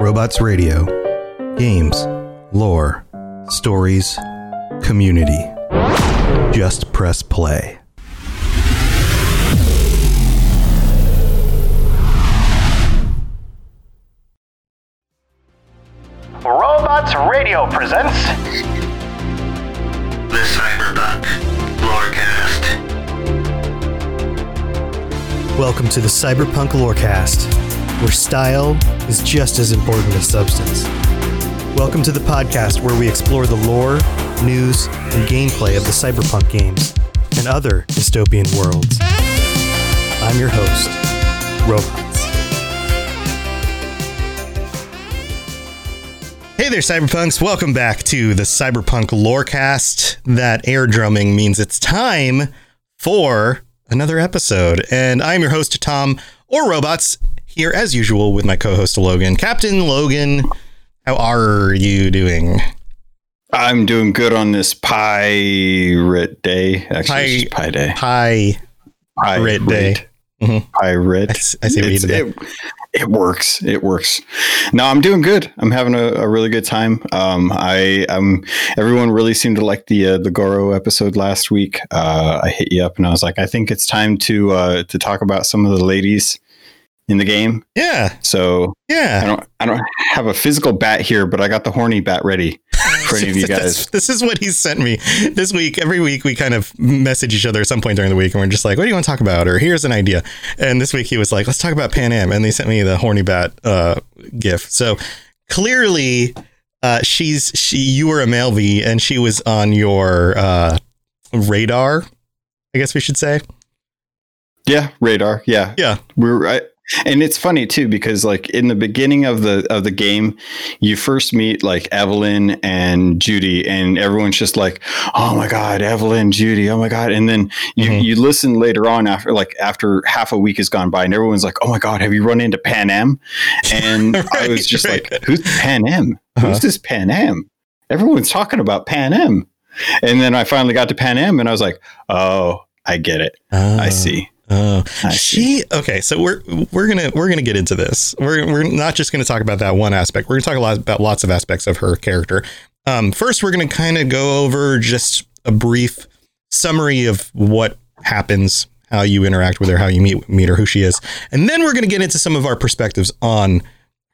Robots Radio. Games, lore, stories, community. Just press play. Robots Radio presents The Cyberpunk Lorecast. Welcome to the Cyberpunk Lorecast, where style is just as important as substance. Welcome to the podcast where we explore the lore, news, and gameplay of the cyberpunk games and other dystopian worlds. I'm your host, Robots. Hey there, Cyberpunks. Welcome back to the Cyberpunk Lorecast. That air drumming means it's time for another episode. And I'm your host, Tom, or Robots, here as usual with my co host, Logan. Captain Logan, how are you doing? I'm doing good on this pirate day. Actually, it's pie day. Hi. Pirate day. Mhm. Pirate. I s- I see what you did. It, it works. It works. No, I'm doing good. I'm having a, a really good time. Um, I um, everyone really seemed to like the uh, the Goro episode last week. Uh, I hit you up and I was like, I think it's time to uh, to talk about some of the ladies in the game. Yeah. So yeah, I don't I don't have a physical bat here, but I got the horny bat ready for any of you guys. This is what he sent me this week. Every week we kind of message each other at some point during the week and we're just like, what do you want to talk about? Or here's an idea. And this week he was like, let's talk about Panam. And they sent me the horny bat uh, gif. So clearly uh, she's she you were a male V and she was on your uh, radar, I guess we should say. Yeah, radar. Yeah, Yeah. we're right. And it's funny too because like in the beginning of the of the game, you first meet like Evelyn and Judy, and everyone's just like, "Oh my god, Evelyn, Judy, oh my god!" And then you Mhm. you listen later on after like after half a week has gone by, and everyone's like, "Oh my god, have you run into Panam?" And I was just right. like, "Who's Panam? Uh-huh. Who's this Panam?" Everyone's talking about Panam, and then I finally got to Panam, and I was like, "Oh, I get it. I see." Oh, I she okay. So we're we're gonna we're gonna get into this. We're we're not just gonna talk about that one aspect. We're gonna talk a lot about lots of aspects of her character. Um, first, we're gonna kind of go over just a brief summary of what happens, how you interact with her, how you meet meet her, who she is, and then we're gonna get into some of our perspectives on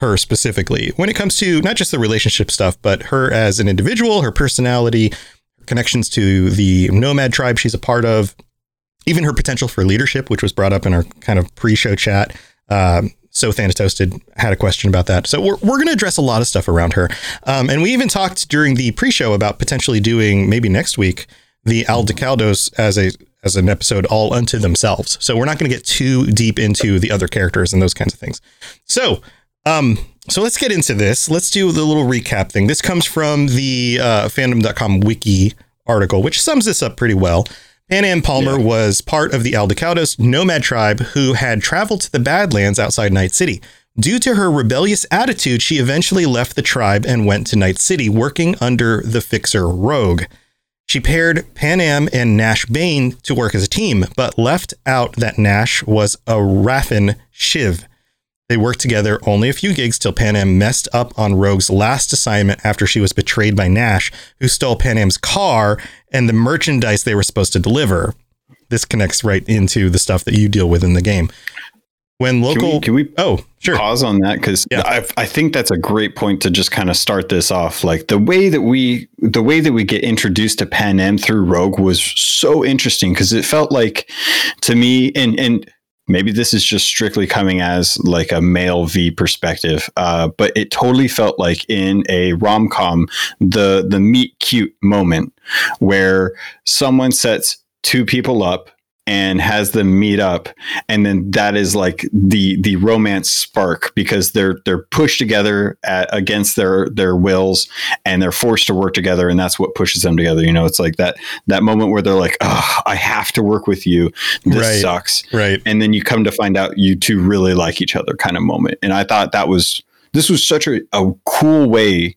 her specifically when it comes to not just the relationship stuff, but her as an individual, her personality, her connections to the nomad tribe she's a part of, even her potential for leadership, which was brought up in our kind of pre-show chat. Um, so Thanatoasted had a question about that. So we're, we're going to address a lot of stuff around her. Um, and we even talked during the pre-show about potentially doing maybe next week the Aldecaldos as a as an episode all unto themselves. So we're not going to get too deep into the other characters and those kinds of things. So um, so let's get into this. Let's do the little recap thing. This comes from the uh, fandom.com wiki article, which sums this up pretty well. Panam Palmer was part of the Aldecaldos nomad tribe who had traveled to the Badlands outside Night City. Due to her rebellious attitude, she eventually left the tribe and went to Night City, working under the fixer Rogue. She paired Panam and Nash Bane to work as a team, but left out that Nash was a Raffen Shiv. They worked together only a few gigs till Panam messed up on Rogue's last assignment after she was betrayed by Nash, who stole Panam's car and the merchandise they were supposed to deliver. This connects right into the stuff that you deal with in the game. When Can local, we, can we oh sure, pause on that because Yeah. I, I think that's a great point to just kind of start this off. Like the way that we the way that we get introduced to Panam through Rogue was so interesting because it felt like to me and and maybe this is just strictly coming as like a male V perspective, uh, but it totally felt like in a rom com the the meet cute moment where someone sets two people up and has them meet up. And then that is like the the romance spark because they're they're pushed together at, against their their wills and they're forced to work together. And that's what pushes them together. You know it's like that that moment where they're like oh i have to work with you. This Right. sucks. Right, and then you come to find out you two really like each other kind of moment. And i thought that was this was such a, a cool way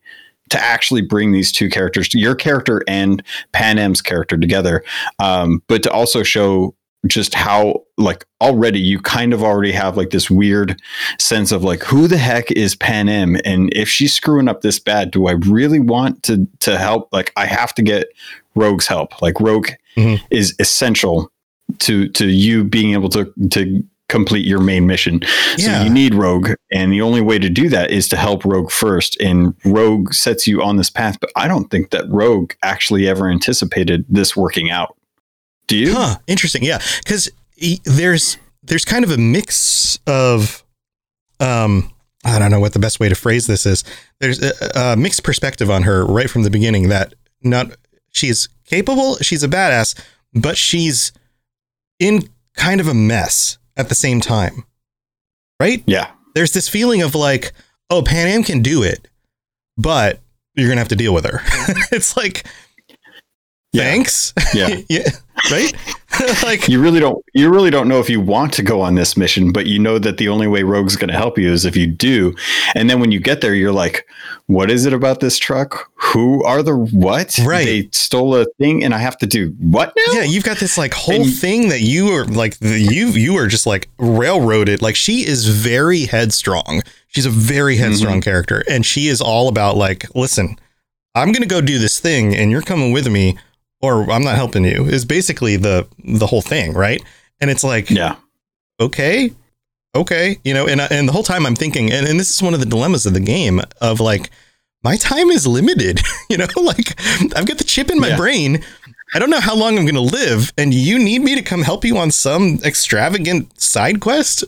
to actually bring these two characters your character and Panam's character together. Um, but to also show just how like already you kind of already have like this weird sense of like who the heck is Pan Panam and if she's screwing up this bad do I really want to to help? Like I have to get Rogue's help. Like Rogue Mhm. is essential to to you being able to to complete your main mission. So you need Rogue and the only way to do that is to help Rogue first. And Rogue sets you on this path but I don't think that Rogue actually ever anticipated this working out do you Huh. Interesting. Yeah, because there's there's kind of a mix of, um, I don't know what the best way to phrase this is. There's a, a mixed perspective on her right from the beginning that not she's capable, she's a badass, but she's in kind of a mess at the same time. Right? yeah There's this feeling of like, oh, Panam can do it, but you're gonna have to deal with her. it's like, Yeah. thanks. yeah yeah. Right? like you really don't you really don't know if you want to go on this mission but you know that the only way rogue's going to help you is if you do and then when you get there you're like what is it about this truck who are the what Right. they stole a thing and i have to do what now yeah, you've got this like whole And- thing that you are like the- you you are just like railroaded. Like she is very headstrong. She's a very mm-hmm. headstrong character, and she is all about like, listen, I'm gonna go do this thing, and you're coming with me, or I'm not helping you. Is basically the the whole thing, right? And it's like, yeah okay, okay, you know, and and the whole time I'm thinking, and, and this is one of the dilemmas of the game of like, my time is limited, you know, like I've got the chip in my Yeah. brain. I don't know how long I'm going to live, and you need me to come help you on some extravagant side quest.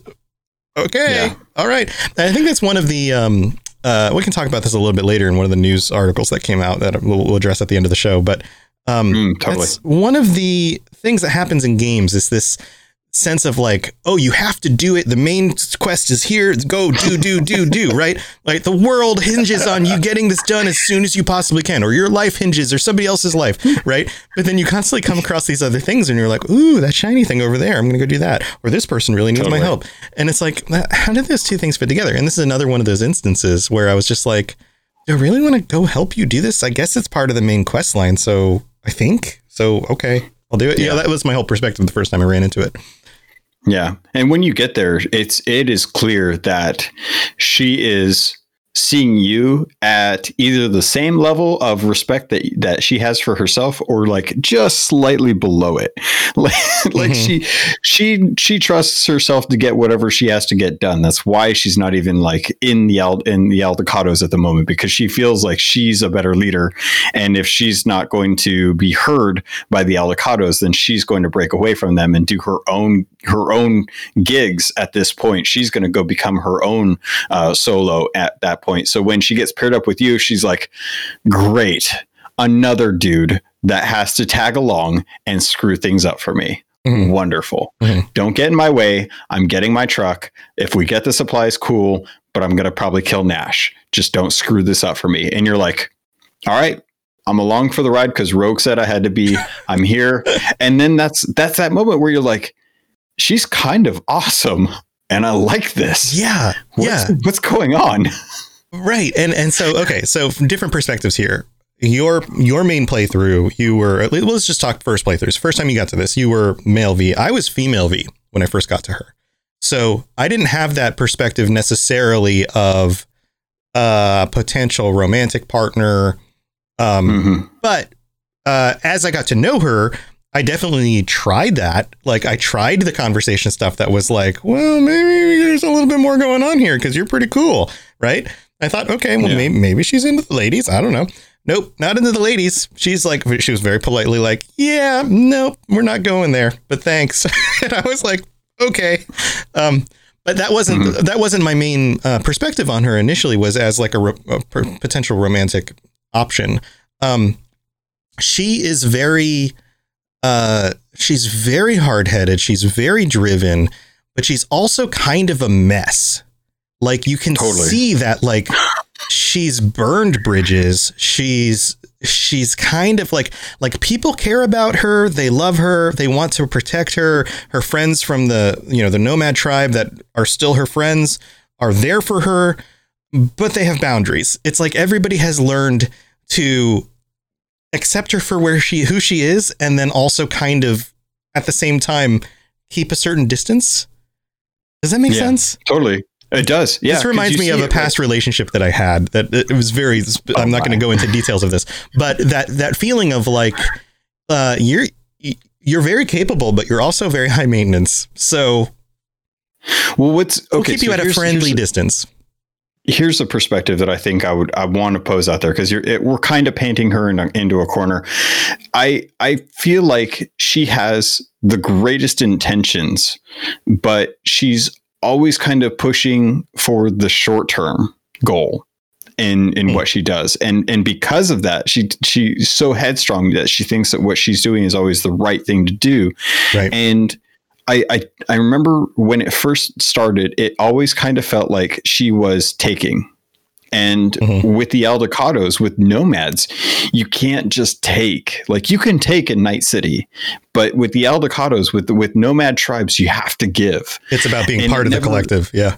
Okay, Yeah. all right. And I think that's one of the. Um, uh, we can talk about this a little bit later in one of the news articles that came out that we'll, we'll address at the end of the show. But um, Mm, totally one of the things that happens in games is this sense of like, oh, you have to do it. The main quest is here. Go do, do, do, do, right? Like the world hinges on you getting this done as soon as you possibly can, or your life hinges or somebody else's life, right? But then you constantly come across these other things and you're like, ooh, that shiny thing over there. I'm going to go do that. Or this person really needs my help. And it's like, how did those two things fit together? And this is another one of those instances where I was just like, do I really want to go help you do this? I guess it's part of the main quest line. So I think so. Okay, I'll do it. Yeah, Yeah. that was my whole perspective the first time I ran into it. Yeah. And when you get there, it's it is clear that she is seeing you at either the same level of respect that that she has for herself or like just slightly below it. like like Mhm. she she she trusts herself to get whatever she has to get done. That's why she's not even like in the Ald- in the Aldecaldos at the moment because she feels like she's a better leader and if she's not going to be heard by the Aldecaldos then she's going to break away from them and do her own her own gigs at this point. She's going to go become her own uh, solo at that point. So when she gets paired up with you, she's like, great, another dude that has to tag along and screw things up for me. Mhm. Wonderful. Mhm. Don't get in my way. I'm getting my truck. If we get the supplies, cool, but I'm going to probably kill Nash. Just don't screw this up for me. And you're like, all right, I'm along for the ride because Rogue said I had to be. I'm here. And then that's that's that moment where you're like, she's kind of awesome. And I like this. Yeah, What's, yeah, what's going on? right. And and so okay, so from different perspectives here. Your your main playthrough, you were let's just talk first playthroughs. First time you got to this, you were male V. I was female V when I first got to her. So I didn't have that perspective necessarily of a potential romantic partner. Um, Mhm. But uh, as I got to know her, I definitely tried that. Like I tried the conversation stuff that was like, well, maybe there's a little bit more going on here because you're pretty cool, right? I thought, okay, well, Yeah. maybe maybe she's into the ladies. I don't know. Nope, not into the ladies. She's like, she was very politely like, yeah, nope, we're not going there, but thanks. and I was like, okay. Um, but that wasn't that wasn't my main uh, perspective on her initially. Was as like a, ro- a potential romantic option. Um, she is very, uh, she's very hard headed. She's very driven, but she's also kind of a mess. Like you can Totally. see that, like she's burned bridges. She's she's kind of like like people care about her they love her they want to protect her her friends from the you know the nomad tribe that are still her friends are there for her but they have boundaries it's like everybody has learned to accept her for where she who she is and then also kind of at the same time keep a certain distance. Does that make Yeah. sense? Totally. It does. Yeah. this 'cause reminds me of a it, past relationship that I had that it was very I'm not going to go into details of this, but that that feeling of like uh you're you're very capable but you're also very high maintenance. So well, what's okay? we'll keep so you at a friendly distance. Here's a perspective that I think I would I want to pose out there because you're it, we're kind of painting her in a, into a corner. I I feel like she has the greatest intentions, but she's always kind of pushing for the short term goal in in Hmm. what she does and and because of that she she's so headstrong that she thinks that what she's doing is always the right thing to do Right. and I, I I remember when it first started, it always kind of felt like she was taking. And Mhm. with the Aldecaldos, with nomads, you can't just take. Like you can take in Night City, but with the Aldecaldos, with with nomad tribes, you have to give. It's about being And part of the collective. Yeah.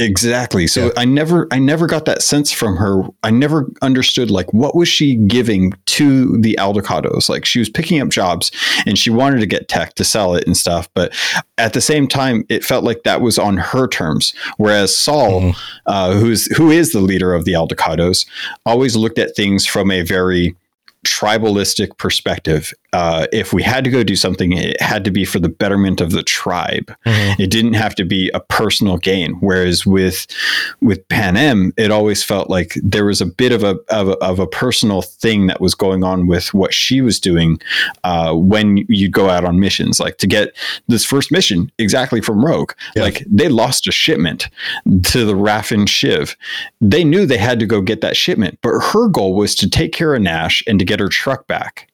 Exactly. So Yeah. I never I never got that sense from her. I never understood like what was she giving to the Aldecaldos? Like she was picking up jobs and she wanted to get tech to sell it and stuff, but at the same time it felt like that was on her terms. Whereas Saul, Mhm. uh, who's who is the leader of the Aldecaldos, always looked at things from a very tribalistic perspective. Uh, if we had to go do something, it had to be for the betterment of the tribe. Mhm. It didn't have to be a personal gain. Whereas with with Panam, it always felt like there was a bit of a of a, of a personal thing that was going on with what she was doing uh, when you go out on missions. Like to get this first mission exactly from Rogue, Yeah. like they lost a shipment to the Raffen Shiv. They knew they had to go get that shipment, but her goal was to take care of Nash and to get her truck back,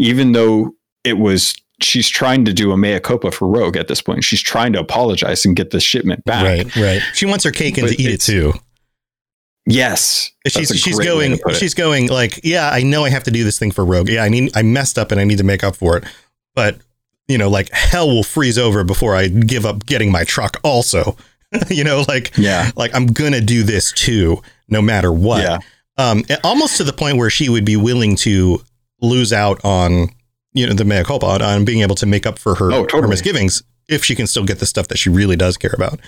even though it was. She's trying to do a mea culpa for Rogue at this point. She's trying to apologize and get the shipment back. Right, right. She wants her cake and But to eat it too. Yes, She's she's going she's going like, yeah, I know I have to do this thing for Rogue. Yeah, I mean I messed up and I need to make up for it. But you know, like hell will freeze over before I give up getting my truck also. you know, like Yeah, like I'm gonna do this too, no matter what. yeah, Um, almost to the point where she would be willing to lose out on, you know, the mea culpa on, on being able to make up for her, Oh, her misgivings if she can still get the stuff that she really does care about.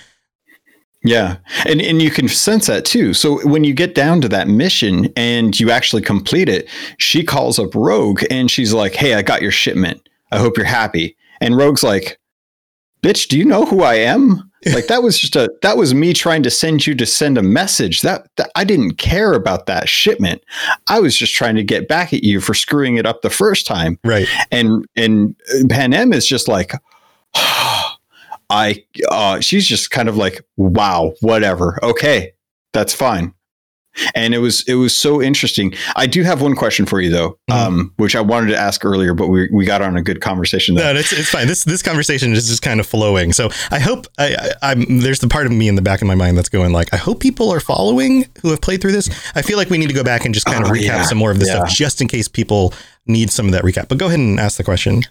yeah, and and you can sense that too. So when you get down to that mission and you actually complete it, she calls up Rogue and she's like, "Hey, I got your shipment. I hope you're happy." And Rogue's like, "Bitch, do you know who I am?" Like that was just a that was me trying to send you to send a message. That, that I didn't care about that shipment. I was just trying to get back at you for screwing it up the first time. Right. and and Panam is just like I uh she's just kind of like wow whatever okay that's fine and it was it was so interesting I do have one question for you though Mhm. um which I wanted to ask earlier but we we got on a good conversation there No, it's it's fine. This this conversation is just kind of flowing. So I hope I, I I'm there's the part of me in the back of my mind that's going like I hope people are following who have played through this. I feel like we need to go back and just kind of Oh, recap yeah. some more of this Yeah. stuff just in case people need some of that recap. But go ahead and ask the question.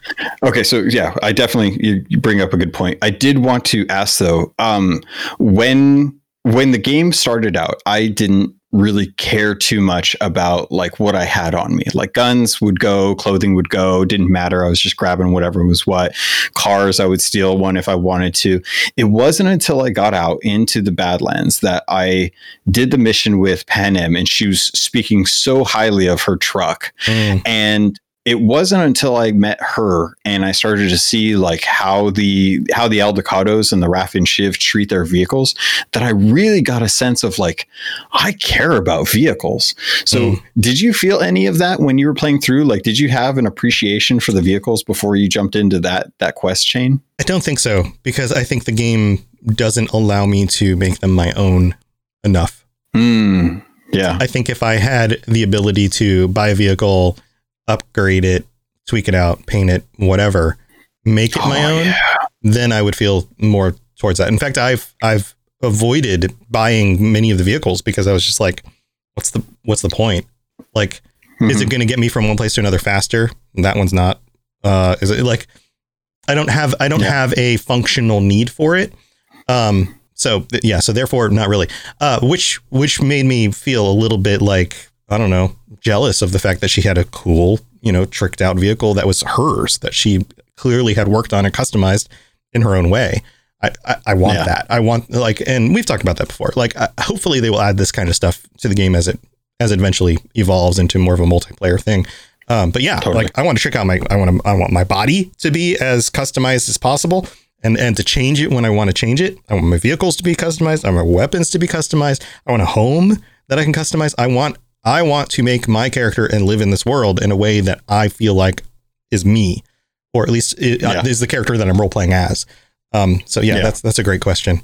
Okay, so yeah, I definitely you, you bring up a good point. I did want to ask though, um, when when the game started out, I didn't really care too much about like what I had on me. Like guns would go, clothing would go, didn't matter. I was just grabbing whatever was what. Cars, I would steal one if I wanted to. It wasn't until I got out into the Badlands that I did the mission with Panam and she was speaking so highly of her truck Mm, and it wasn't until I met her and I started to see like how the how the Aldecados and the Raffen Shiv treat their vehicles that I really got a sense of like I care about vehicles. So Mm. did you feel any of that when you were playing through? Like did you have an appreciation for the vehicles before you jumped into that that quest chain? I don't think so because I think the game doesn't allow me to make them my own enough. Hmm. Yeah. I think if I had the ability to buy a vehicle, upgrade it, tweak it out, paint it, whatever, make it my Oh, own, yeah. then I would feel more towards that. In fact, I've I've avoided buying many of the vehicles because I was just like, what's the what's the point? Like, is Mhm. it going to get me from one place to another faster? That one's not. Uh, is it like I don't have I don't Yeah. have a functional need for it. Um, so yeah, so therefore not really. Uh, which which made me feel a little bit like I don't know jealous of the fact that she had a cool you know tricked out vehicle that was hers that she clearly had worked on and customized in her own way. I, I, I want Yeah. that. I want like, and we've talked about that before. Like, uh, hopefully they will add this kind of stuff to the game as it as it eventually evolves into more of a multiplayer thing. Um, but yeah, Totally. like I want to trick out my I want to I want my body to be as customized as possible and and to change it when I want to change it. I want my vehicles to be customized. I want my weapons to be customized. I want a home that I can customize. I want I want to make my character and live in this world in a way that I feel like is me, or at least it, uh, is the character that I'm role playing as. Um, so yeah, Yeah. that's that's a great question.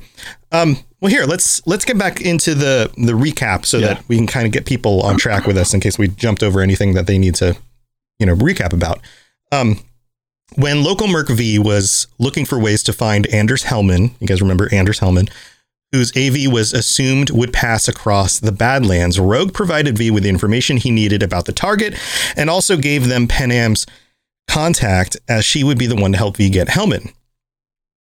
Um, well, here let's let's get back into the the recap so Yeah. that we can kind of get people on track with us in case we jumped over anything that they need to, you know, recap about. Um, when local Merc V was looking for ways to find Anders Hellman, you guys remember Anders Hellman, whose AV was assumed would pass across the Badlands, Rogue provided V with the information he needed about the target and also gave them Panam's contact as she would be the one to help V get Hellman.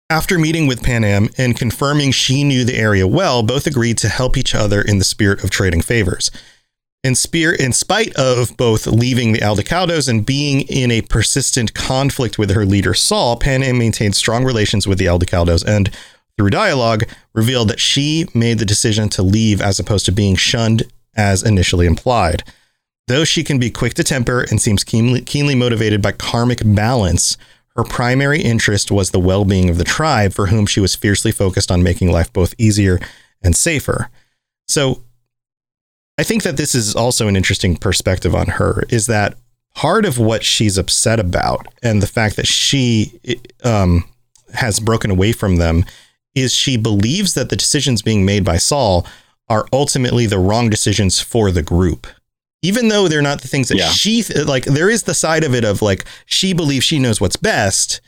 After meeting with Panam and confirming she knew the area well, both agreed to help each other in the spirit of trading favors. In, spear, in spite of both leaving the Aldecaldos and being in a persistent conflict with her leader Saul, Panam maintained strong relations with the Aldecaldos and, through dialogue, revealed that she made the decision to leave as opposed to being shunned as initially implied. Though she can be quick to temper and seems keenly, keenly motivated by karmic balance, her primary interest was the well being of the tribe, for whom she was fiercely focused on making life both easier and safer. So, I think that this is also an interesting perspective on her is that part of what she's upset about and the fact that she um, has broken away from them is she believes that the decisions being made by Saul are ultimately the wrong decisions for the group. Even though they're not the things that Yeah. she th- like there is the side of it of like she believes she knows what's best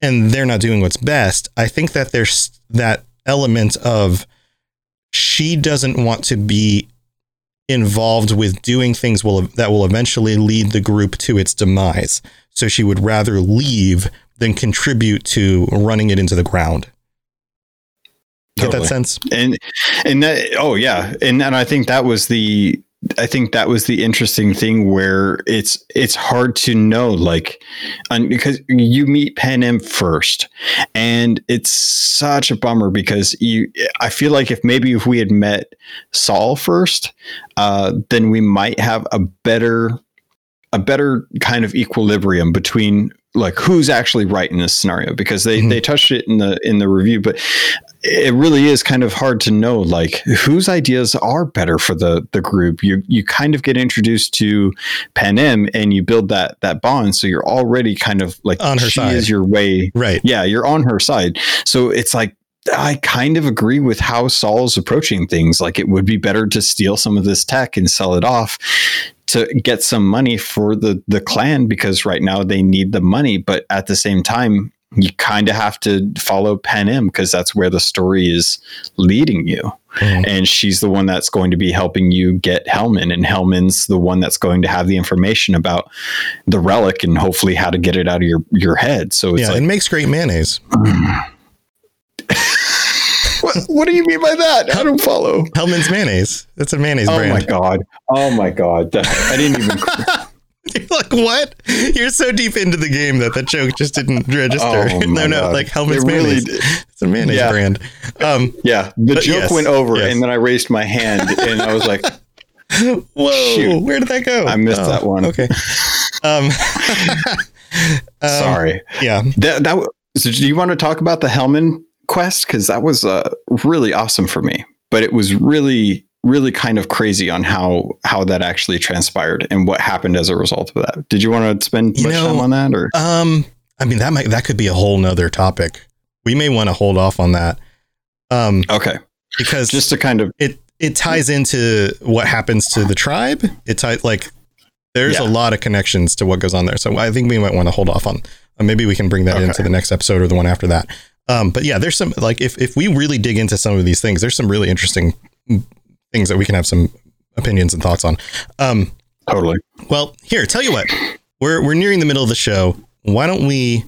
and they're not doing what's best. I think that there's that element of she doesn't want to be involved with doing things will that will eventually lead the group to its demise. So she would rather leave than contribute to running it into the ground get that sense. And and that oh yeah. And and i think that was the i think that was the interesting thing where it's it's hard to know like and because you meet Panam first and it's such a bummer because you i feel like if maybe if we had met saul first uh then we might have a better a better kind of equilibrium between like who's actually right in this scenario because they Mhm. they touched it in the in the review but it really is kind of hard to know like whose ideas are better for the the group you you kind of get introduced to Panam and you build that that bond so you're already kind of like On her she side. is your way right yeah you're on her side so it's like I kind of agree with how Saul's approaching things. Like it would be better to steal some of this tech and sell it off to get some money for the the clan because right now they need the money. But at the same time, you kind of have to follow Panam because that's where the story is leading you. Mhm. And she's the one that's going to be helping you get Hellman, and Hellman's the one that's going to have the information about the relic and hopefully how to get it out of your your head. So it's yeah like, it makes great mayonnaise what, what do you mean by that? I don't follow. Hellman's mayonnaise. That's a mayonnaise Oh brand. my god! Oh my god! I didn't even. You're like, what? You're so deep into the game that that joke just didn't register. Oh no, no, God. like Hellman's It really mayonnaise. It's a mayonnaise Yeah. brand. Um, Yeah, the joke yes, went over, yes. and then I raised my hand, and I was like, whoa, Shoot. where did that go? I missed Oh, that one. Okay. Um, um, "Sorry." Yeah. That that. So, do you want to talk about the Hellman quest? Because that was uh, really awesome for me, but it was really, really kind of crazy on how how that actually transpired and what happened as a result of that. Did you want to spend You much know, time on that, or Um, I mean, that might that could be a whole nother topic. We may want to hold off on that. Um, okay, because just to kind of it it ties into what happens to the tribe. It ties like there's a lot of connections to what goes on there. So I think we might want to hold off on. Uh, maybe we can bring that Okay. into the next episode or the one after that. Um, but yeah, there's some like if if we really dig into some of these things, there's some really interesting things that we can have some opinions and thoughts on. Um, totally. well, here, tell you what, we're we're nearing the middle of the show. Why don't we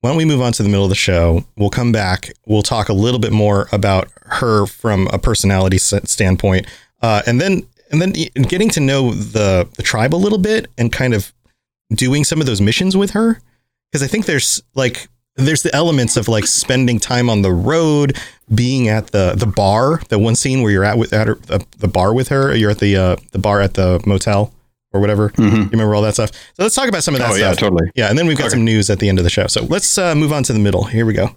why don't we move on to the middle of the show? We'll come back. We'll talk a little bit more about her from a personality standpoint, uh, and then and then getting to know the the tribe a little bit and kind of doing some of those missions with her because I think there's like there's the elements of like spending time on the road, being at the the bar. The one scene where you're at with at her, uh, the bar with her. You're at the uh, the bar at the motel or whatever. You remember all that stuff. So let's talk about some of that Mm-hmm. Oh, yeah, stuff. totally. Yeah, and then we've got some news at the end of the show. So let's uh, move on to the middle. Here we go.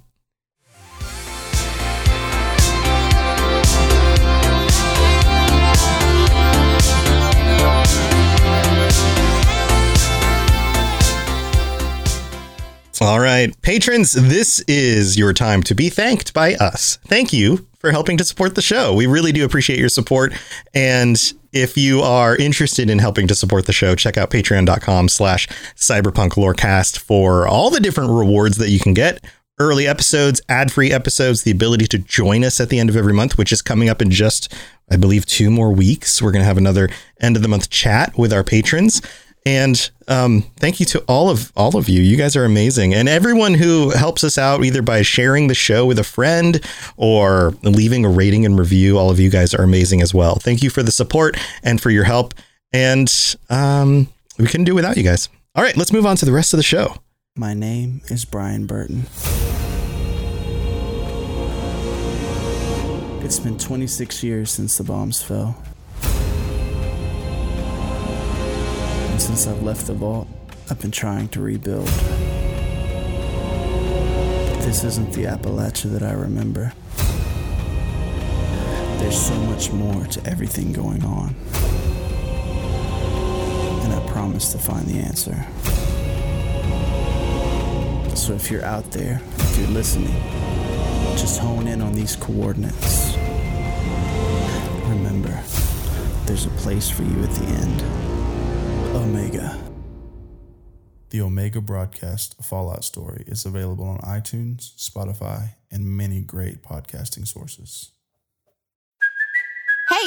All right, patrons, this is your time to be thanked by us. Thank you for helping to support the show. We really do appreciate your support. And if you are interested in helping to support the show, check out patreon.com slash cyberpunk lorecast for all the different rewards that you can get. Early episodes, ad-free episodes, the ability to join us at the end of every month, which is coming up in just, I believe, two more weeks. We're going to have another end of the month chat with our patrons. And um, thank you to all of all of you. You guys are amazing, and everyone who helps us out either by sharing the show with a friend or leaving a rating and review. All of you guys are amazing as well. Thank you for the support and for your help. And um, we couldn't do without you guys. All right, let's move on to the rest of the show. My name is Brian Burton. It's been 26 years since the bombs fell. Since I've left the vault, I've been trying to rebuild. But this isn't the Appalachia that I remember. There's so much more to everything going on. And I promise to find the answer. So if you're out there, if you're listening, just hone in on these coordinates. Remember, there's a place for you at the end. Omega. The Omega Broadcast Fallout Story is available on iTunes, Spotify, and many great podcasting sources.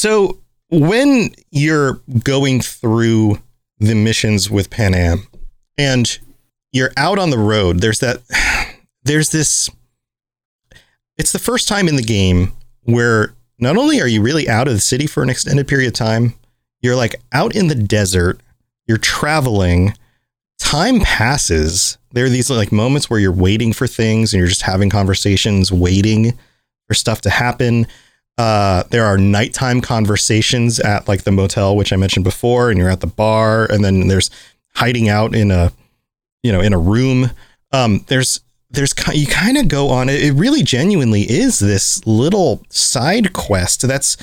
So when you're going through the missions with Panam and you're out on the road, there's that there's this it's the first time in the game where not only are you really out of the city for an extended period of time, you're like out in the desert, you're traveling, time passes. There are these like moments where you're waiting for things and you're just having conversations, waiting for stuff to happen. Uh, there are nighttime conversations at like the motel, which I mentioned before, and you're at the bar, and then there's hiding out in a, you know, in a room. Um, there's there's you kind of go on it. It really genuinely is this little side quest that's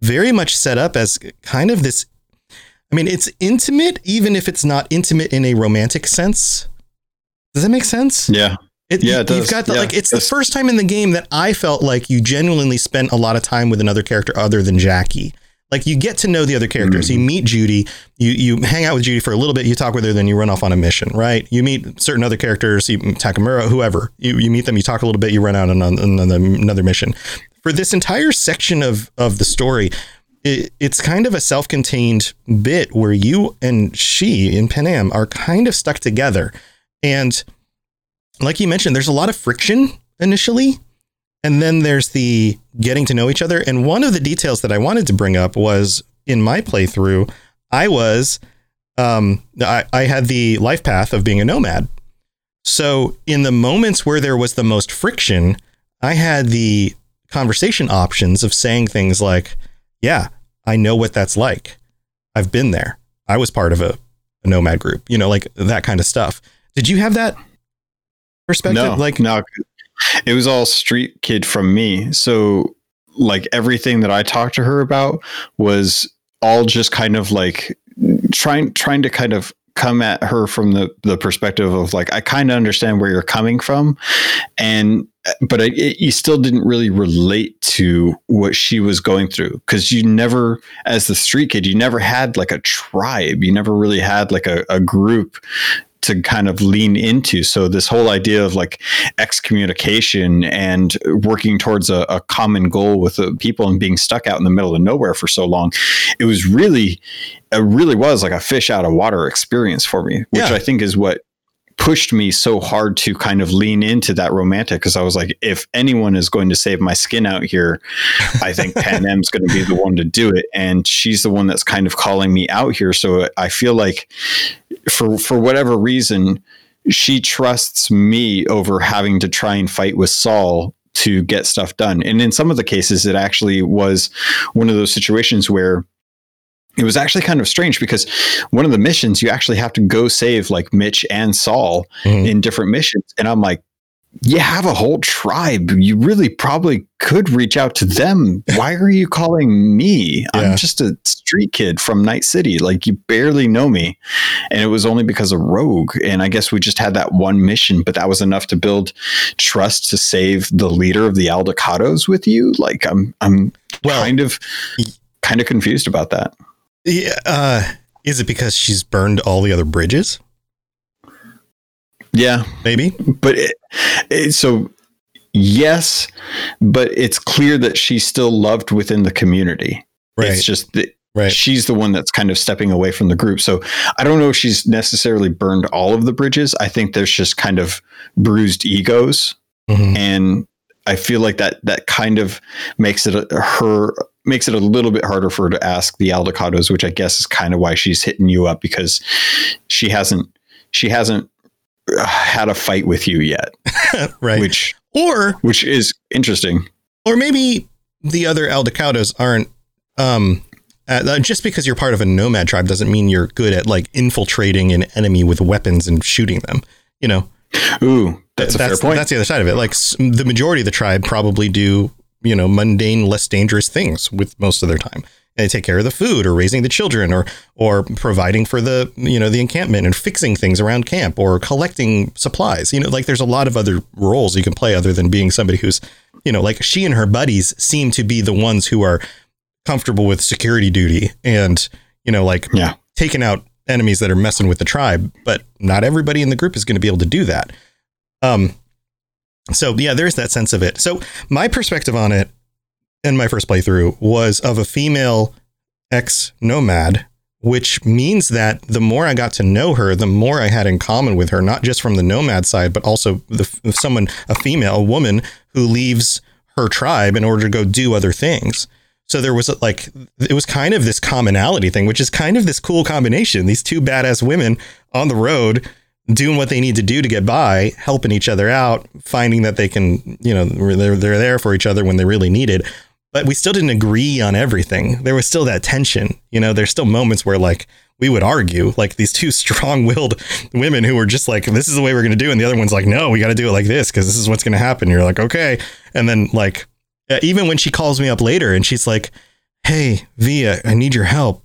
very much set up as kind of this. I mean, it's intimate, even if it's not intimate in a romantic sense. Does that make sense? Yeah. It, Yeah, it You've does. got the, Yeah, like it's it the first time in the game that I felt like you genuinely spent a lot of time with another character other than Jackie. Like you get to know the other characters. Mm-hmm. You meet Judy, you you hang out with Judy for a little bit, you talk with her, then you run off on a mission, right? You meet certain other characters, you Takemura, whoever. You you meet them, you talk a little bit, you run out on, on another another mission. For this entire section of of the story, it, it's kind of a self-contained bit where you and she in Panam are kind of stuck together. And like you mentioned, there's a lot of friction initially. And then there's the getting to know each other. And one of the details that I wanted to bring up was in my playthrough, I was, um, I, I had the life path of being a nomad. So in the moments where there was the most friction, I had the conversation options of saying things like, yeah, I know what that's like. I've been there. I was part of a, a nomad group, you know, like that kind of stuff. Did you have that perspective? No, like, no, it was all street kid from me. So like everything that I talked to her about was all just kind of like trying trying to kind of come at her from the the perspective of like I kind of understand where you're coming from, and but I, it, you still didn't really relate to what she was going through because you never, as the street kid, you never had like a tribe. You never really had like a, a group to kind of lean into. So this whole idea of like excommunication and working towards a, a common goal with the people and being stuck out in the middle of nowhere for so long, it was really, it really was like a fish out of water experience for me, which Yeah. I think is what pushed me so hard to kind of lean into that romantic because I was like, if anyone is going to save my skin out here, I think Panam's going to be the one to do it, and she's the one that's kind of calling me out here. So I feel like, for for whatever reason, she trusts me over having to try and fight with Saul to get stuff done. And in some of the cases, it actually was one of those situations where it was actually kind of strange because one of the missions you actually have to go save like Mitch and Saul Mhm. in different missions. And I'm like, you have a whole tribe. You really probably could reach out to them. Why are you calling me? Yeah. I'm just a street kid from Night City. Like you barely know me. And it was only because of Rogue. And I guess we just had that one mission, but that was enough to build trust to save the leader of the Aldecaldos with you. Like I'm I'm Well, kind of kind of confused about that. Yeah, uh, is it because she's burned all the other bridges? Yeah. Maybe. but it, it, so yes but it's clear that she's still loved within the community Right. it's just that Right. she's the one that's kind of stepping away from the group so i don't know if she's necessarily burned all of the bridges i think there's just kind of bruised egos Mhm. and i feel like that that kind of makes it a, her makes it a little bit harder for her to ask the aldecaldos which i guess is kind of why she's hitting you up because she hasn't she hasn't uh, had a fight with you yet right. which or which is interesting. or maybe the other Aldecaldos aren't. Um, uh, just because you're part of a nomad tribe doesn't mean you're good at like infiltrating an enemy with weapons and shooting them. You know, Ooh, that's a that's, fair point. That's the other side of it. Like s- the majority of the tribe probably do, you know, mundane, less dangerous things with most of their time. They take care of the food or raising the children or or providing for the, you know, the encampment and fixing things around camp or collecting supplies. You know, like there's a lot of other roles you can play other than being somebody who's, you know, like she and her buddies seem to be the ones who are comfortable with security duty and, you know, like yeah. taking out enemies that are messing with the tribe, but not everybody in the group is going to be able to do that. Um, so yeah, there's that sense of it. So my perspective on it in my first playthrough was of a female ex nomad, which means that the more I got to know her, the more I had in common with her, not just from the nomad side, but also the someone, a female, a woman who leaves her tribe in order to go do other things. So there was like it was kind of this commonality thing, which is kind of this cool combination. These two badass women on the road doing what they need to do to get by, helping each other out, finding that they can, you know, they're they're there for each other when they really need it. But we still didn't agree on everything. There was still that tension. You know, there's still moments where like we would argue, like these two strong-willed women who were just like, "This is the way we're going to do," it. and the other one's like, "No, we got to do it like this because this is what's going to happen." You're like, "Okay," and then like even when she calls me up later and she's like, "Hey, Via, I need your help,"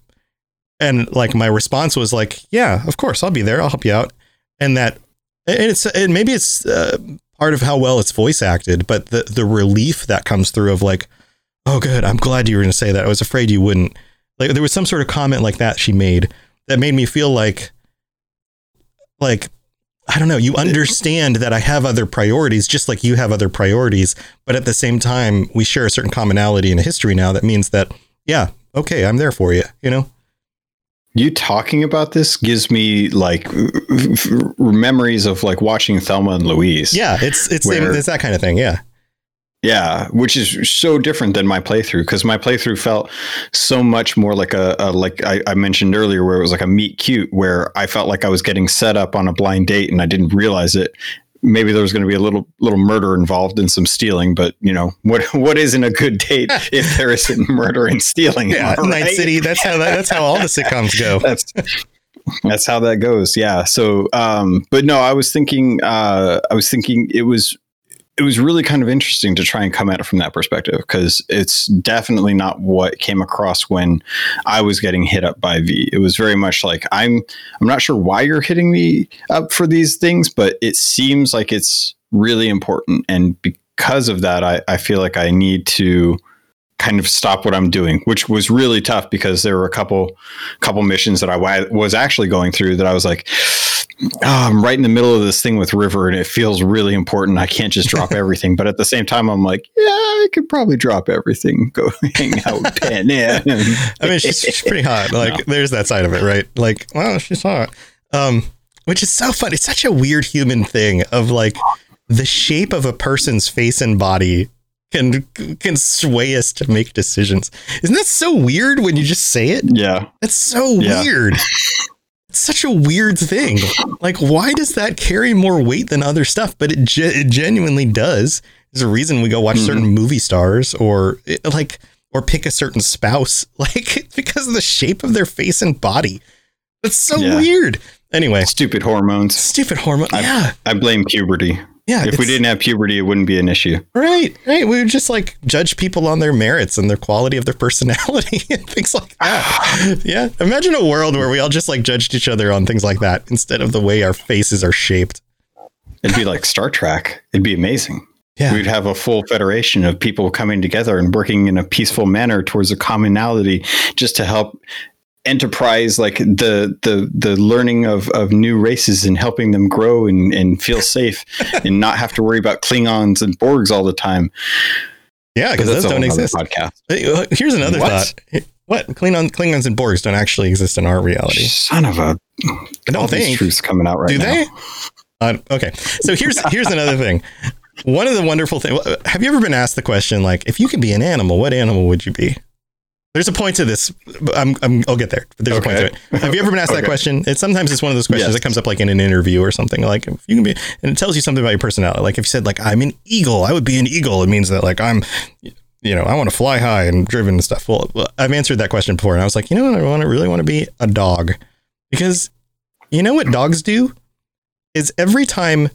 and like my response was like, "Yeah, of course, I'll be there. I'll help you out." And that, and it's and maybe it's uh, part of how well it's voice acted, but the the relief that comes through of like, "Oh, good, I'm glad you were going to say that. I was afraid you wouldn't." Like there was some sort of comment like that she made that made me feel like, like I don't know, you understand that I have other priorities just like you have other priorities, but at the same time, we share a certain commonality in history now that means that, yeah, okay, I'm there for you, you know? You talking about this gives me like f- f- memories of like watching Thelma and Louise. Yeah, it's it's Where- it's that kind of thing, yeah. Yeah, which is so different than my playthrough because my playthrough felt so much more like a, a like I, I mentioned earlier, where it was like a meet cute, where I felt like I was getting set up on a blind date and I didn't realize it. Maybe there was going to be a little little murder involved and some stealing, but you know what what isn't a good date if there isn't murder and stealing? Yeah, am I Night right? City, that's how that, that's how all the sitcoms go. that's that's how that goes yeah so um but no i was thinking uh i was thinking it was it was really kind of interesting to try and come at it from that perspective because it's definitely not what came across when I was getting hit up by V. It was very much like I'm I'm not sure why you're hitting me up for these things, but it seems like it's really important, and because of that, I, I feel like I need to kind of stop what I'm doing, which was really tough because there were a couple couple missions that I was actually going through that I was like, oh, I'm right in the middle of this thing with River and it feels really important. I can't just drop everything. But at the same time, I'm like, yeah, I could probably drop everything, go hang out with. Yeah. I mean, she's, she's pretty hot. Like, no. there's that side of it, right? Like, well, she's hot. Um, which is so fun. It's such a weird human thing of like the shape of a person's face and body can can sway us to make decisions. Isn't that so weird when you just say it? Yeah. That's so yeah. weird. It's such a weird thing. Like why does that carry more weight than other stuff? But it, ge- it genuinely does. There's a reason we go watch mm-hmm. certain movie stars or like or pick a certain spouse like because of the shape of their face and body. That's so yeah. weird. Anyway, stupid hormones. Stupid hormone. I, yeah. I blame puberty. Yeah. If we didn't have puberty, it wouldn't be an issue. Right. Right. We would just like judge people on their merits and their quality of their personality and things like that. yeah. Imagine a world where we all just like judged each other on things like that instead of the way our faces are shaped. It'd be like Star Trek. It'd be amazing. Yeah. We'd have a full federation of people coming together and working in a peaceful manner towards a commonality just to help enterprise like the the the learning of of new races and helping them grow and and feel safe and not have to worry about klingons and borgs all the time. Yeah because those don't exist. podcast. Here's another what? thought. What? Klingon, klingons and borgs don't actually exist in our reality. Son of a i don't think. truths coming out right do now. they? Uh, okay. So here's here's another thing. One of the wonderful things have you ever been asked the question like if you could be an animal what animal would you be there's a point to this. I'm, I'm, I'll get there. There's okay. a point to it. Have you ever been asked okay. that question? It's sometimes it's one of those questions yes. that comes up like in an interview or something. Like if you can be, and it tells you something about your personality. Like if you said like I'm an eagle, I would be an eagle. It means that like I'm, you know, I want to fly high and driven and stuff. Well, I've answered that question before, and I was like, you know what, I want to really want to be a dog because you know what dogs do is every time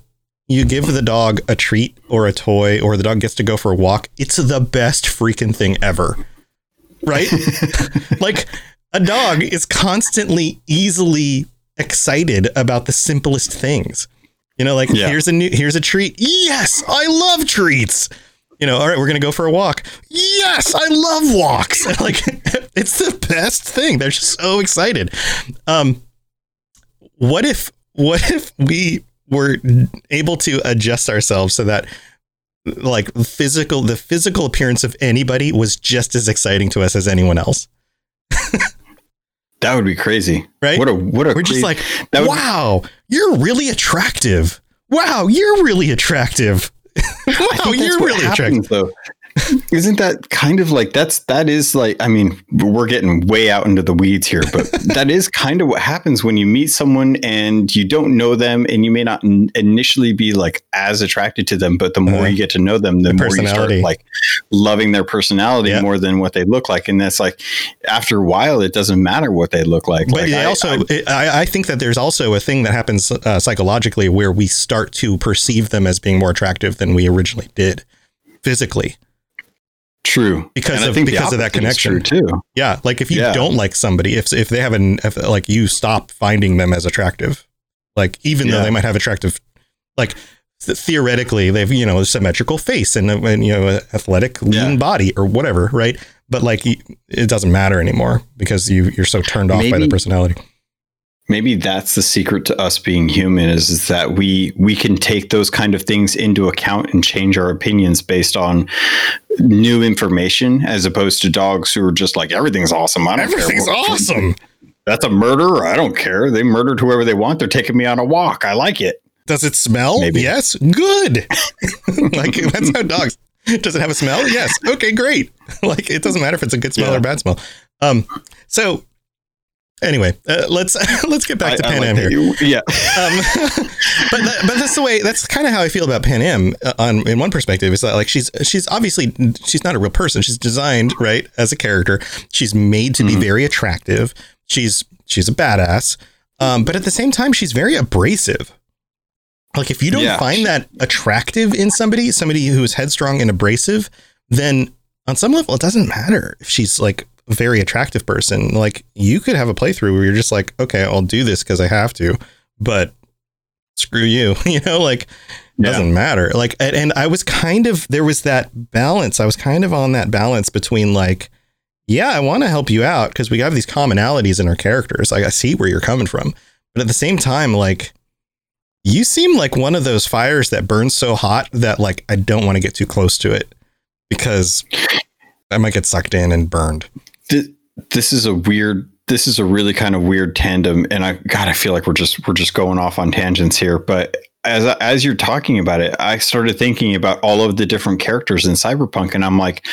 you give the dog a treat or a toy or the dog gets to go for a walk, it's the best freaking thing ever right? like a dog is constantly easily excited about the simplest things. You know, like yeah. here's a new here's a treat. Yes, I love treats. You know, all right, we're gonna go for a walk. Yes, I love walks. like it's the best thing. They're just so excited. Um, what if what if we were able to adjust ourselves so that like physical the physical appearance of anybody was just as exciting to us as anyone else. that would be crazy. Right? What a what a We're crazy, just like, wow, you're really attractive. Wow, you're really attractive. wow, you're really happens, attractive. Though. Isn't that kind of like that's that is like I mean we're getting way out into the weeds here, but that is kind of what happens when you meet someone and you don't know them and you may not n- initially be like as attracted to them, but the more uh, you get to know them, the, the more you start like loving their personality more than what they look like, and that's like after a while it doesn't matter what they look like. But like, I, also it, I, I, think that there's also a thing that happens uh, psychologically where we start to perceive them as being more attractive than we originally did physically. True, because of because of that connection too. Yeah, like if you yeah. don't like somebody, if if they have an if, like you stop finding them as attractive, like even yeah. though they might have attractive, like th- theoretically they've you know a symmetrical face and, uh, and you know athletic lean yeah. body or whatever, right? But like it doesn't matter anymore because you you're so turned off Maybe. by the personality maybe that's the secret to us being human is, is that we we can take those kind of things into account and change our opinions based on new information as opposed to dogs who are just like everything's awesome. I don't everything's care. awesome. That's a murder. I don't care. They murdered whoever they want. They're taking me on a walk. I like it. Does it smell? Maybe. Yes. Good. like that's how dogs. Does it have a smell? Yes. Okay, great. like it doesn't matter if it's a good smell yeah. or bad smell. Um, so Anyway, uh, let's let's get back I, to Panam here. You, yeah, um, but that, but that's the way. That's kind of how I feel about Panam. Uh, on in one perspective, is that like she's she's obviously she's not a real person. She's designed right as a character. She's made to mm-hmm. be very attractive. She's she's a badass, um, but at the same time, she's very abrasive. Like if you don't Yeah. find that attractive in somebody, somebody who is headstrong and abrasive, then on some level it doesn't matter if she's like very attractive person. Like you could have a playthrough where you're just like, okay, I'll do this because I have to, but screw you. you know, like Yeah. doesn't matter. Like and, and I was kind of there was that balance. I was kind of on that balance between like, yeah, I want to help you out because we have these commonalities in our characters. Like I see where you're coming from. But at the same time, like you seem like one of those fires that burns so hot that like I don't want to get too close to it because I might get sucked in and burned. Th- this is a weird this is a really kind of weird tandem and i god i feel like we're just we're just going off on tangents here but as as you're talking about it i started thinking about all of the different characters in cyberpunk and i'm like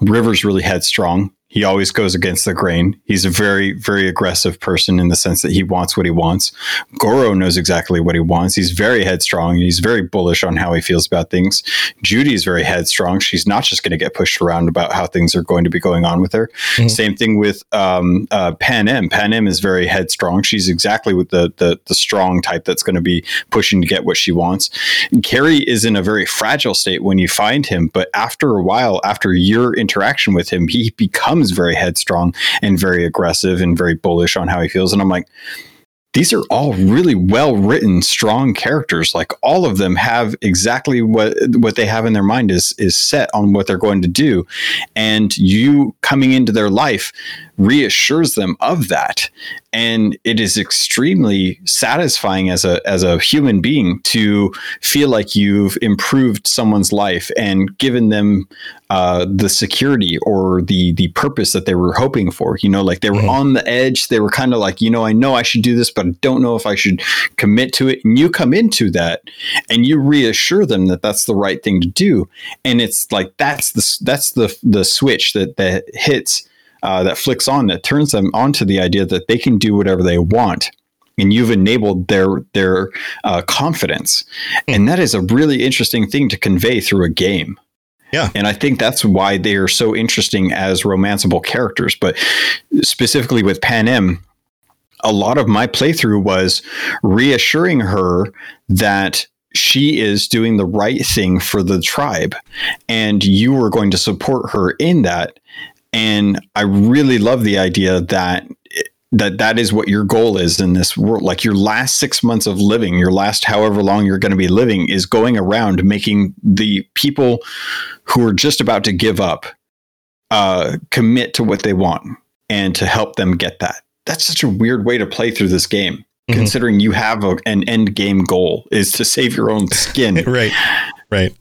river's really headstrong he always goes against the grain. He's a very very aggressive person in the sense that he wants what he wants. Goro knows exactly what he wants. He's very headstrong. And he's very bullish on how he feels about things. Judy is very headstrong. She's not just going to get pushed around about how things are going to be going on with her. Same thing with um, uh, Panam. Pan M is very headstrong. She's exactly with the, the the strong type that's going to be pushing to get what she wants. And Kerry is in a very fragile state when you find him, but after a while, after your interaction with him, he becomes very headstrong and very aggressive and very bullish on how he feels. And I'm like, these are all really well written, strong characters. Like all of them have exactly what what they have in their mind is is set on what they're going to do, and you coming into their life reassures them of that. And it is extremely satisfying as a as a human being to feel like you've improved someone's life and given them uh, the security or the the purpose that they were hoping for. You know, like they were on the edge. They were kind of like, you know, I know I should do this, but I don't know if I should commit to it. And you come into that, and you reassure them that that's the right thing to do. And it's like that's the that's the the switch that that hits uh, that flicks on that turns them onto the idea that they can do whatever they want. And you've enabled their their uh, confidence. And that is a really interesting thing to convey through a game. Yeah. and i think that's why they are so interesting as romanceable characters. But specifically with Panam a lot of my playthrough was reassuring her that she is doing the right thing for the tribe. And you were going to support her in that and i really love the idea that that that is what your goal is in this world. Like your last 6 months of living your last however long you're going to be living is going around making the people who are just about to give up uh commit to what they want and to help them get that. That's such a weird way to play through this game Mhm. considering you have a, an end game goal is to save your own skin. Right. Right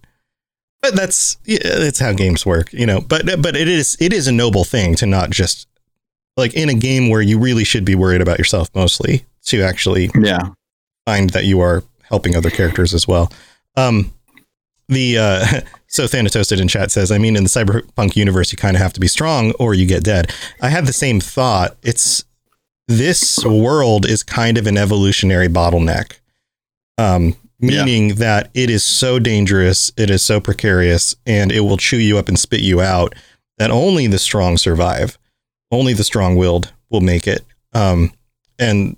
but that's yeah, that's how games work you know. But but it is it is a noble thing to not just like in a game where you really should be worried about yourself mostly to actually yeah. find that you are helping other characters as well. Um the uh so thanatoasted in chat says i mean in the cyberpunk universe you kind of have to be strong or you get dead. I had the same thought. It's this world is kind of an evolutionary bottleneck. Um Yeah. meaning that it is so dangerous it is so precarious and it will chew you up and spit you out that only the strong survive. Only the strong-willed will make it. Um and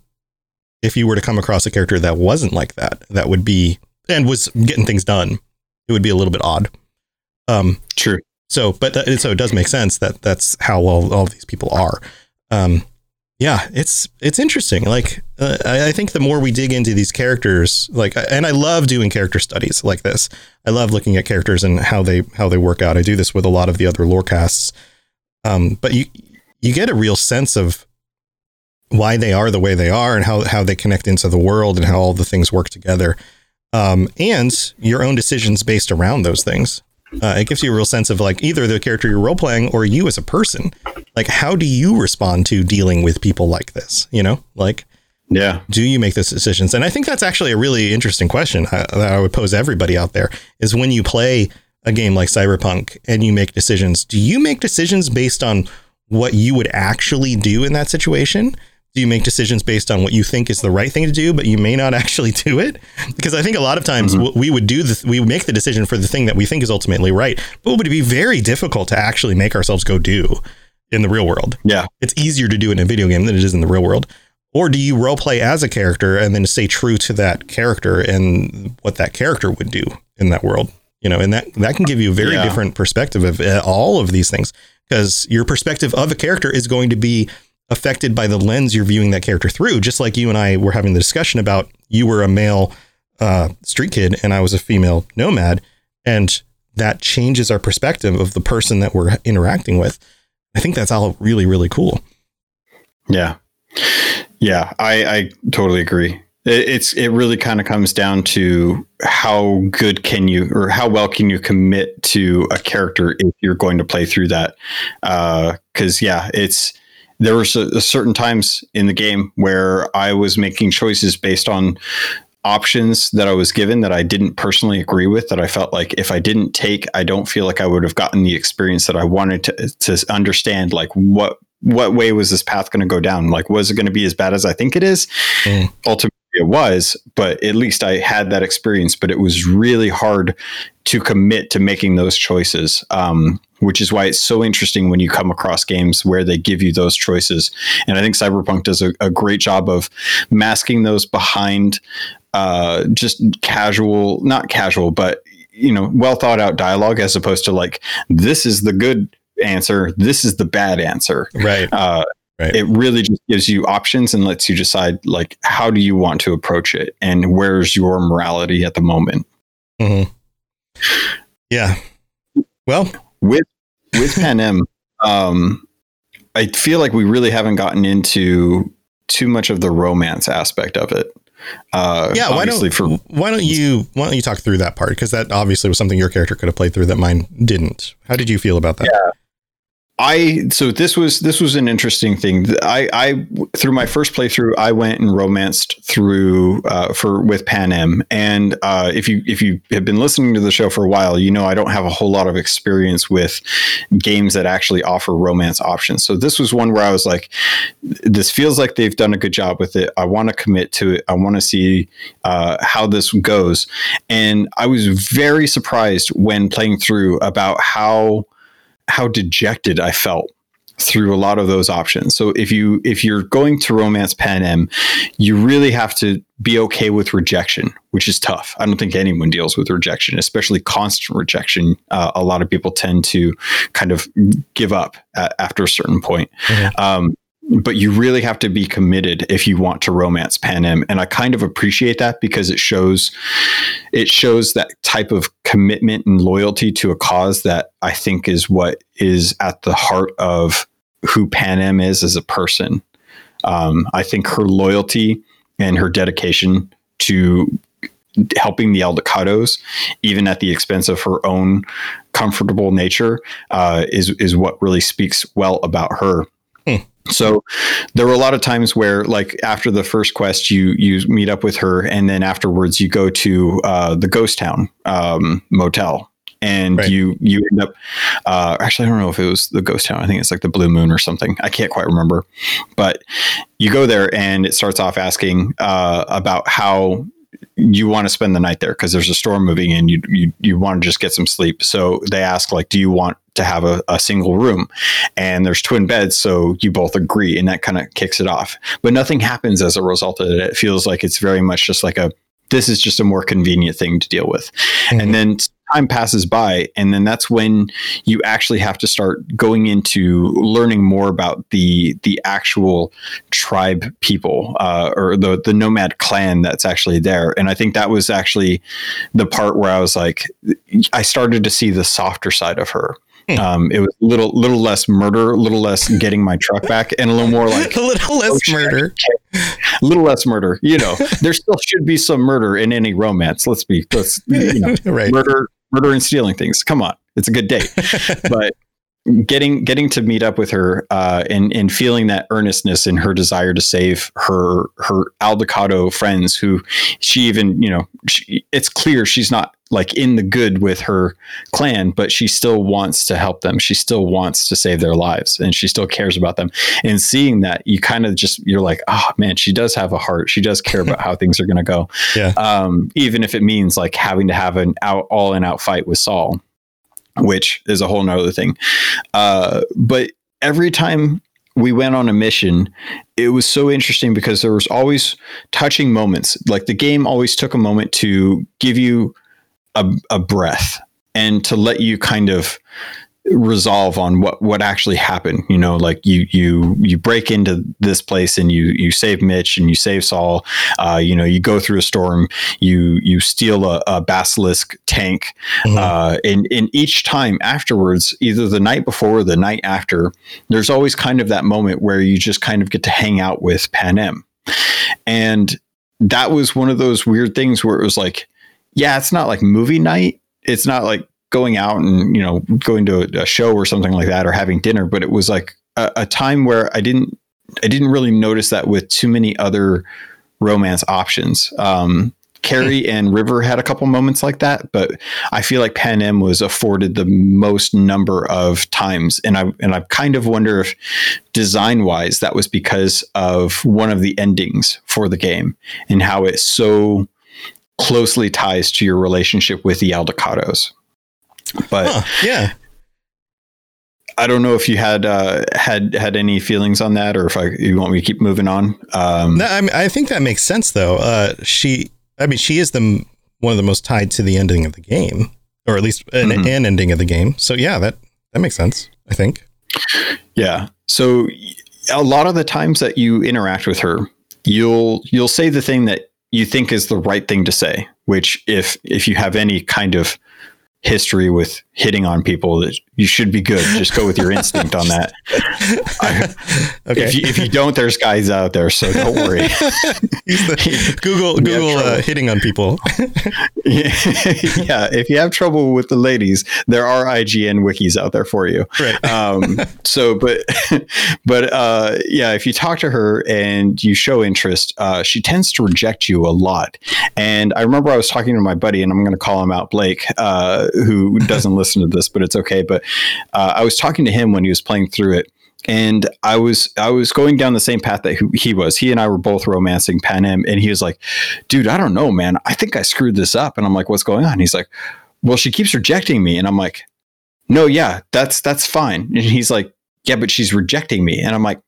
if you were to come across a character that wasn't like that that would be and was getting things done it would be a little bit odd. Um true. so but that, so it does make sense that that's how all, all these people are. Um yeah it's it's interesting. Like uh, I, I think the more we dig into these characters like and i love doing character studies like this. I love looking at characters and how they how they work out. I do this with a lot of the other lore casts. Um but you you get a real sense of why they are the way they are and how how they connect into the world and how all the things work together. Um and your own decisions based around those things uh, it gives you a real sense of like either the character you're role playing or you as a person. Like, how do you respond to dealing with people like this? You know, like, yeah do you make those decisions? And I think that's actually a really interesting question uh, that I would pose everybody out there is when you play a game like Cyberpunk and you make decisions, do you make decisions based on what you would actually do in that situation? Do you make decisions based on what you think is the right thing to do, but you may not actually do it? Because I think a lot of times w we would do the, we would make the decision for the thing that we think is ultimately right, but it would be very difficult to actually make ourselves go do in the real world yeah it's easier to do in a video game than it is in the real world. or do you role play as a character and then stay true to that character and what that character would do in that world? You know, and that that can give you a very Yeah. different perspective of uh, all of these things because your perspective of a character is going to be affected by the lens you're viewing that character through. Just like you and I were having the discussion about you were a male uh, street kid and I was a female nomad, and that changes our perspective of the person that we're interacting with. I think that's all really really cool. Yeah. Yeah, I, I totally agree. It, it's it really kind of comes down to how good can you or how well can you commit to a character if you're going to play through that. Because yeah, it's there were certain times in the game where I was making choices based on options that I was given that I didn't personally agree with that I felt like if I didn't take I don't feel like I would have gotten the experience that I wanted to to understand like what what way was this path going to go down? Like was it going to be as bad as I think it is? Mm. ultimately it was but at least I had that experience but it was really hard to commit to making those choices. Um, which is why it's so interesting when you come across games where they give you those choices and I think Cyberpunk does a, a great job of masking those behind uh, just casual, not casual, but you know, well thought out dialogue as opposed to like this is the good answer, this is the bad answer. Right. Uh, Right. It really just gives you options and lets you decide like how do you want to approach it and where's your morality at the moment. hmm Yeah. Well, with with Panam, um, I feel like we really haven't gotten into too much of the romance aspect of it. Uh, yeah. Why don't for why don't you why don't you talk through that part because that obviously was something your character could have played through that mine didn't. How did you feel about that? I so this was this was an interesting thing. I I through my first playthrough, I went and romanced through uh, for with Panam, and uh, if you if you have been listening to the show for a while, you know I don't have a whole lot of experience with games that actually offer romance options. So this was one where I was like, this feels like they've done a good job with it. I want to commit to it. I want to see uh, how this goes, and I was very surprised when playing through about how how dejected I felt through a lot of those options. So if you if you're going to romance Panam, you really have to be okay with rejection, which is tough. I don't think anyone deals with rejection, especially constant rejection. Uh, a lot of people tend to kind of give up after a certain point. Um, but you really have to be committed if you want to romance Panam, and I kind of appreciate that because it shows it shows that type of commitment and loyalty to a cause that I think is what is at the heart of who Panam is as a person. Um, I think her loyalty and her dedication to helping the Aldecaldos, even at the expense of her own comfortable nature, uh, is is what really speaks well about her. So there were a lot of times where, like after the first quest, you you meet up with her, and then afterwards you go to uh, the ghost town um, motel, and Right. you you end up. Uh, actually, I don't know if it was the ghost town. I think it's like the Blue Moon or something. I can't quite remember, but you go there, and it starts off asking uh, about how you want to spend the night there because there's a storm moving in. You you you want to just get some sleep. So they ask like, do you want to have a, a single room? And there's twin beds, so you both agree, and that kind of kicks it off. But nothing happens as a result of it. It feels like it's very much just like a this is just a more convenient thing to deal with. And mm-hmm. then time passes by, and then that's when you actually have to start going into learning more about the the actual tribe people uh, or the the nomad clan that's actually there. And I think that was actually the part where I was like, I started to see the softer side of her. Um, it was a little little less murder, a little less getting my truck back, and a little more like a little less Oh, murder. a little less murder. You know, there still should be some murder in any romance. Let's be let's you know, Right. murder murder and stealing things. Come on, it's a good date. but getting getting to meet up with her uh, and and feeling that earnestness in her desire to save her her Aldecaldo friends, who she even you know she, it's clear she's not like in the good with her clan, but she still wants to help them. She still wants to save their lives, and she still cares about them. And seeing that, you kind of just you're like, oh man, she does have a heart. She does care about how things are going to go Yeah. um, even if it means like having to have an out all in out fight with Saul, which is a whole nother thing. Uh, but every time we went on a mission, it was so interesting because there was always touching moments. Like the game always took a moment to give you a, a breath and to let you kind of resolve on what what actually happened you know like you you you break into this place and you you save mitch and you save saul. Uh, you know you go through a storm you you steal a, a basilisk tank Mhm. uh, and and each time afterwards either the night before or the night after there's always kind of that moment where you just kind of get to hang out with Panam and that was one of those weird things where it was like yeah it's not like movie night. It's not like going out and you know going to a, a show or something like that or having dinner but it was like a, a time where i didn't i didn't really notice that with too many other romance options. Um Kerry and River had a couple moments like that, but I feel like Panam was afforded the most number of times, and I and I kind of wonder if design wise that was because of one of the endings for the game and how it so closely ties to your relationship with the Aldecaldos. But Huh, yeah. I don't know if you had uh, had had any feelings on that, or if I, you want me to keep moving on. Um, No, I, mean, I think that makes sense though. Uh, she, I mean, she is the one of the most tied to the ending of the game, or at least an, Mhm. an ending of the game. So yeah, that that makes sense. I think. Yeah. So a lot of the times that you interact with her, you'll you'll say the thing that you think is the right thing to say, which if if you have any kind of history with hitting on people, that you should be good. Just go with your instinct on that. I- okay. If you, if you don't, there's guys out there, so don't worry. The- Google Google uh, hitting on people. yeah, yeah. If you have trouble with the ladies, there are IGN wikis out there for you. Right. Um, so, but, but, uh, yeah, if you talk to her and you show interest, uh, she tends to reject you a lot. And I remember I was talking to my buddy, and I'm going to call him out, Blake, uh, who doesn't listen to this, but it's okay. But uh, I was talking to him when he was playing through it. And I was I was going down the same path that he- was. He and I were both romancing Panam, and he was like, "Dude, I don't know, man. I think I screwed this up." And I'm like, "What's going on?" He's like, "Well, she keeps rejecting me," and I'm like, "No, yeah, that's that's fine." And he's like, "Yeah, but she's rejecting me," and I'm like,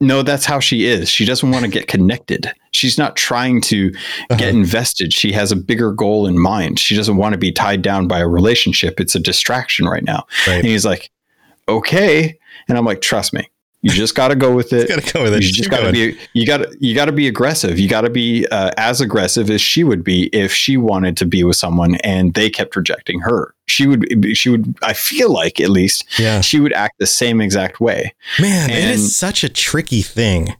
"No, that's how she is. She doesn't want to get connected. She's not trying to get Uh-huh. invested. She has a bigger goal in mind. She doesn't want to be tied down by a relationship. It's a distraction right now." Right. And he's like, "Okay," and I'm like, "Trust me." You just got to go with it. Got to go with it. You just got to be you got to you got to be aggressive. You got to be uh, as aggressive as she would be if she wanted to be with someone and they kept rejecting her. She would she would I feel like at least Yeah. she would act the same exact way. Man, it And- is such a tricky thing.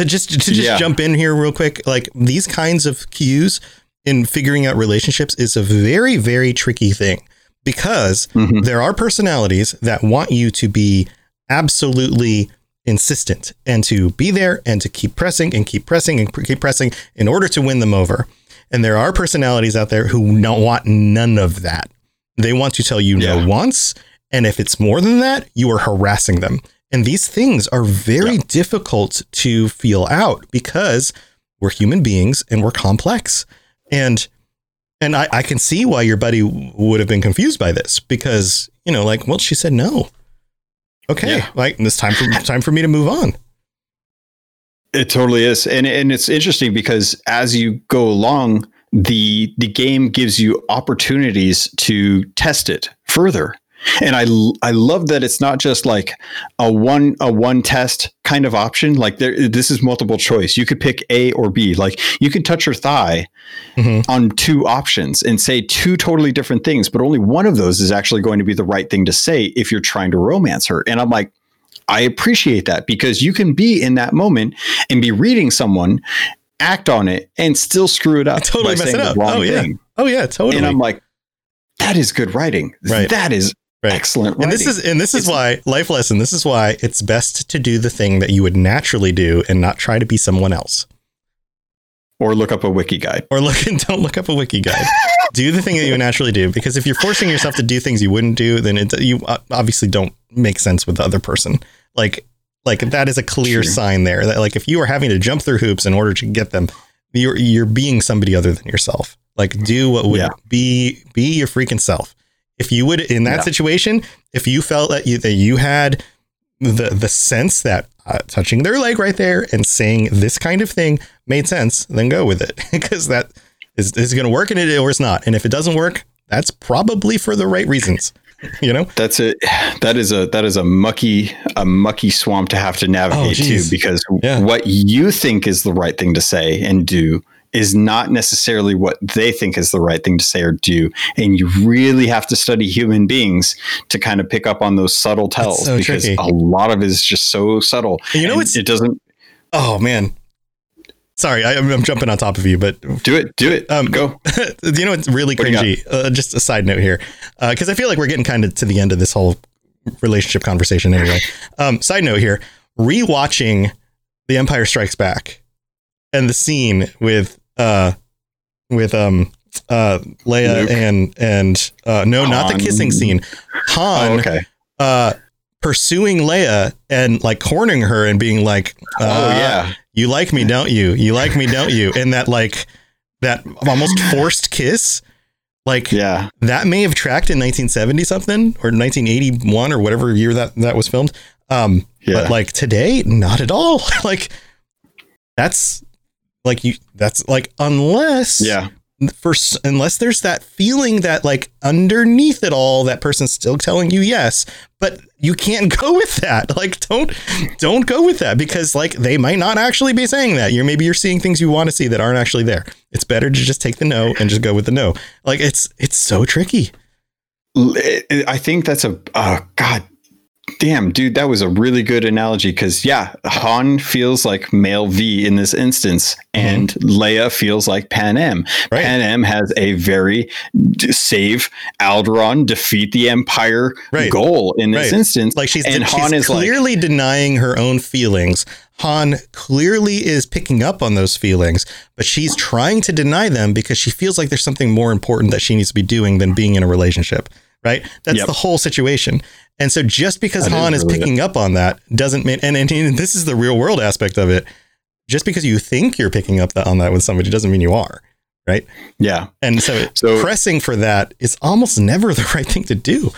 To just to just Yeah. jump in here real quick, like these kinds of cues in figuring out relationships is a very very tricky thing because Mhm. there are personalities that want you to be absolutely insistent and to be there and to keep pressing and keep pressing and keep pressing in order to win them over. And there are personalities out there who don't want none of that. They want to tell you no Yeah. once, and if it's more than that, you are harassing them. And these things are very difficult to feel out because we're human beings and we're complex. And and I, I can see why your buddy would have been confused by this because, you know, like, well, she said no. Okay, Yeah. like it's time for time for me to move on. It totally is, and and it's interesting because as you go along, the the game gives you opportunities to test it further. And I I love that it's not just like a one a one test kind of option. Like there, this is multiple choice. You could pick A or B. Like you could touch her thigh Mhm. on two options and say two totally different things, but only one of those is actually going to be the right thing to say if you're trying to romance her. And I'm like, I appreciate that because you can be in that moment and be reading someone, act on it, and still screw it up. Totally by mess it up. Oh yeah. thing. Oh yeah, totally. And I'm like, that is good writing. Right. That is Right. excellent writing. and this is and this is It's- why life lesson. This is why it's best to do the thing that you would naturally do and not try to be someone else. or look up a wiki guide. Or look and don't look up a wiki guide. do the thing that you naturally do because if you're forcing yourself to do things you wouldn't do, then it, you uh, obviously don't make sense with the other person. Like like that is a clear True. sign there that like if you are having to jump through hoops in order to get them, you're you're being somebody other than yourself. Like do what would Yeah. be be your freaking self. If you would in that Yeah. situation, if you felt that you that you had the the sense that uh, touching their leg right there and saying this kind of thing made sense, then go with it because that is is going to work in it or it's not. And if it doesn't work, that's probably for the right reasons. You know, That's a that is a that is a mucky a mucky swamp to have to navigate Oh, to because Yeah. what you think is the right thing to say and do is not necessarily what they think is the right thing to say or do and you really have to study human beings to kind of pick up on those subtle tells so because tricky. a lot of it is just so subtle You know And it doesn't oh man, sorry, I, I'm jumping on top of you, but do it do it Um, go you know it's really What do you got? cringy? Uh, just a side note here, because I feel like we're getting kind of to the end of this whole relationship conversation anyway. Um, side note here: rewatching The Empire Strikes Back and the scene with uh with um uh Leia Luke? and and uh no, not the kissing scene. Han oh, okay uh pursuing Leia and like cornering her and being like, uh, oh yeah you like me, don't you? You like me, don't you? And that like that almost forced kiss, like yeah that may have tracked in 1970 something or 1981 or whatever year that that was filmed. Um, Yeah. but like today, not at all. like that's like you. That's like unless yeah. first unless there's that feeling that like underneath it all that person's still telling you yes but you can't go with that. Like don't don't go with that because like they might not actually be saying that. You're maybe you're seeing things you want to see that aren't actually there. It's better to just take the no and just go with the no. Like it's it's so tricky. I think that's a oh god damn dude that was a really good analogy because yeah Han feels like male V in this instance and Leia feels like Panam Mm-hmm. Right. Panam has a very save Alderaan defeat the Empire Right. goal in this Right. instance like she's, and she's Han is like clearly denying her own feelings Han clearly is picking up on those feelings, but she's trying to deny them because she feels like there's something more important that she needs to be doing than being in a relationship. Right? That's Yep. the whole situation. And so just because That is Han is really it. picking up on that doesn't mean, and, and, and this is the real world aspect of it. Just because you think you're picking up that, on that with somebody doesn't mean you are. Right? yeah And so, So- pressing for that is almost never the right thing to do.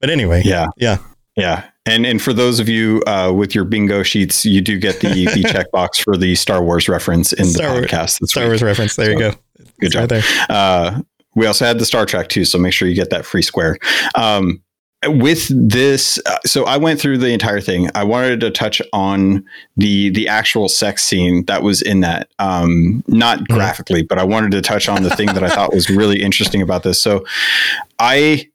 But anyway, yeah yeah, Yeah. And and for those of you uh, with your bingo sheets, you do get the the checkbox for the Star Wars reference in the Star Wars- podcast. That's Star right. Wars reference. There you go. Good It's job. right there. Uh, we also had the Star Trek too, so make sure you get that free square. Um, with this, uh, so I went through the entire thing. I wanted to touch on the the actual sex scene that was in that, um, not graphically, but I wanted to touch on the thing that I thought was really interesting about this. So, I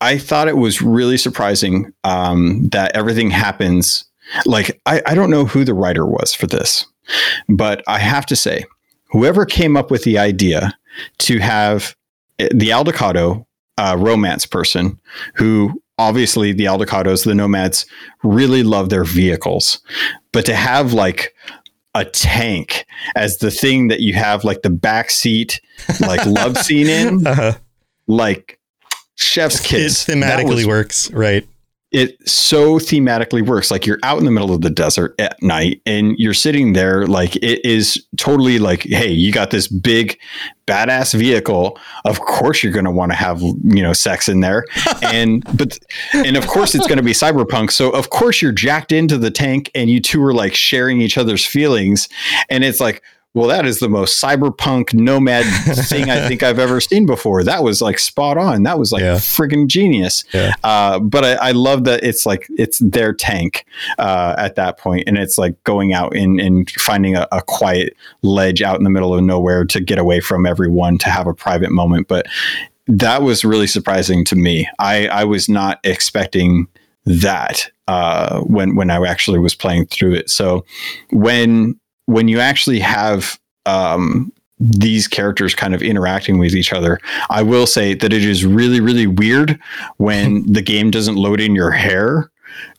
I thought it was really surprising um, that everything happens. Like I, I don't know who the writer was for this, but I have to say, whoever came up with the idea to have eh, the Aldecaldo uh, romance person, who obviously the Aldecaldos, the Nomads, really love their vehicles, but to have like a tank as the thing that you have like the back seat, like love scene in, Uh-huh. like chef's It kiss. That thematically was- works, right? It so thematically works. Like you're out in the middle of the desert at night and you're sitting there, like it is totally like, hey, you got this big badass vehicle. Of course you're gonna want to have, you know, sex in there. And but and of course it's gonna be cyberpunk. So of course you're jacked into the tank and you two are like sharing each other's feelings. And it's like, well, that is the most cyberpunk nomad thing I think I've ever seen before. That was like spot on. That was like Yeah. friggin' genius. Yeah. Uh, but I, I love that it's like it's their tank uh, at that point, and it's like going out and, and finding a, a quiet ledge out in the middle of nowhere to get away from everyone to have a private moment. But that was really surprising to me. I, I was not expecting that uh, when when I actually was playing through it. So when when you actually have um, these characters kind of interacting with each other, I will say that it is really really weird when the game doesn't load in your hair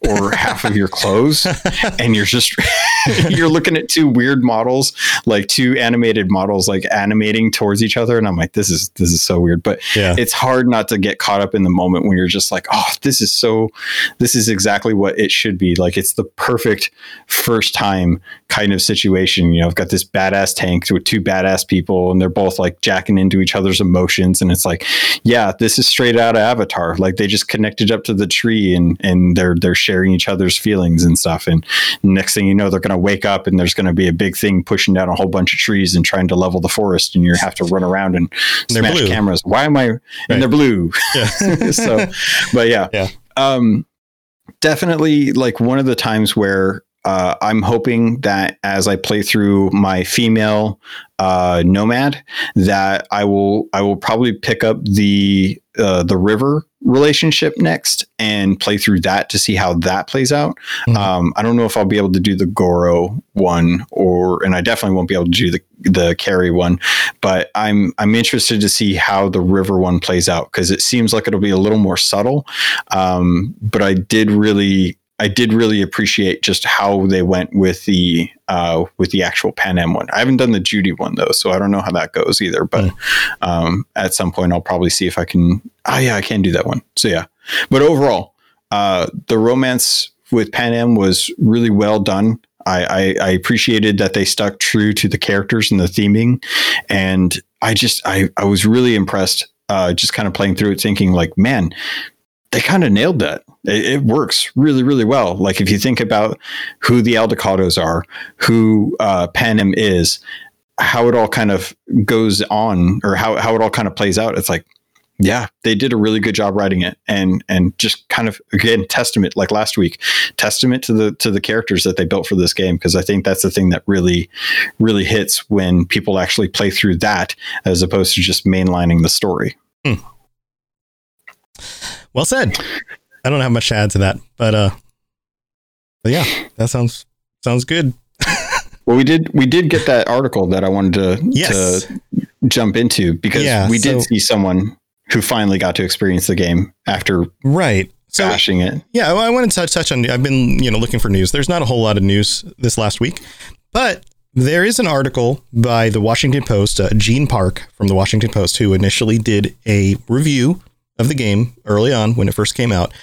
or half of your clothes and you're just you're looking at two weird models like two animated models like animating towards each other and i'm like this is this is so weird. But Yeah. it's hard not to get caught up in the moment when you're just like oh this is so this is exactly what it should be. Like it's the perfect first time kind of situation. You know i've got this badass tank with two badass people and they're both like jacking into each other's emotions and it's like yeah this is straight out of avatar. Like they just connected up to the tree and and they're they're sharing each other's feelings and stuff. And next thing you know, they're going to wake up and there's going to be a big thing pushing down a whole bunch of trees and trying to level the forest, and you have to run around and they're smash blue. cameras. Why am I? Right. And they're blue. Yeah. so, but yeah, Yeah. um, definitely like one of the times where uh, I'm hoping that as I play through my female uh, nomad, that I will I will probably pick up the uh, the river relationship next and play through that to see how that plays out. Mhm. Um, I don't know if I'll be able to do the Goro one or, and I definitely won't be able to do the the Kerry one, but I'm I'm interested to see how the river one plays out because it seems like it'll be a little more subtle. Um, but I did really I did really appreciate just how they went with the uh, with the actual Panam one. I haven't done the Judy one though, so I don't know how that goes either. But um, at some point, I'll probably see if I can. Oh yeah, I can do that one. So yeah, but overall, uh, the romance with Panam was really well done. I, I, I appreciated that they stuck true to the characters and the theming, and I just I, I was really impressed. Uh, just kind of playing through it, thinking like, man, they kind of nailed that. It, it works really, really well. Like if you think about who the Aldecaldos are, who uh, Panam is, how it all kind of goes on, or how how it all kind of plays out. It's like, yeah, they did a really good job writing it, and and just kind of again testament, like last week, testament to the to the characters that they built for this game. Because I think that's the thing that really, really hits when people actually play through that as opposed to just mainlining the story. Well said. I don't have much to add to that, but uh, but yeah, that sounds sounds good. Well, we did we did get that article that I wanted to Yes. to jump into because Yeah, we did so- see someone who finally got to experience the game after Right. So bashing it. Yeah, well, I wanted to touch, touch on. I've been, you know, looking for news. There's not a whole lot of news this last week, but there is an article by the Washington Post, uh, Gene Park from the Washington Post, who initially did a review of the game early on when it first came out.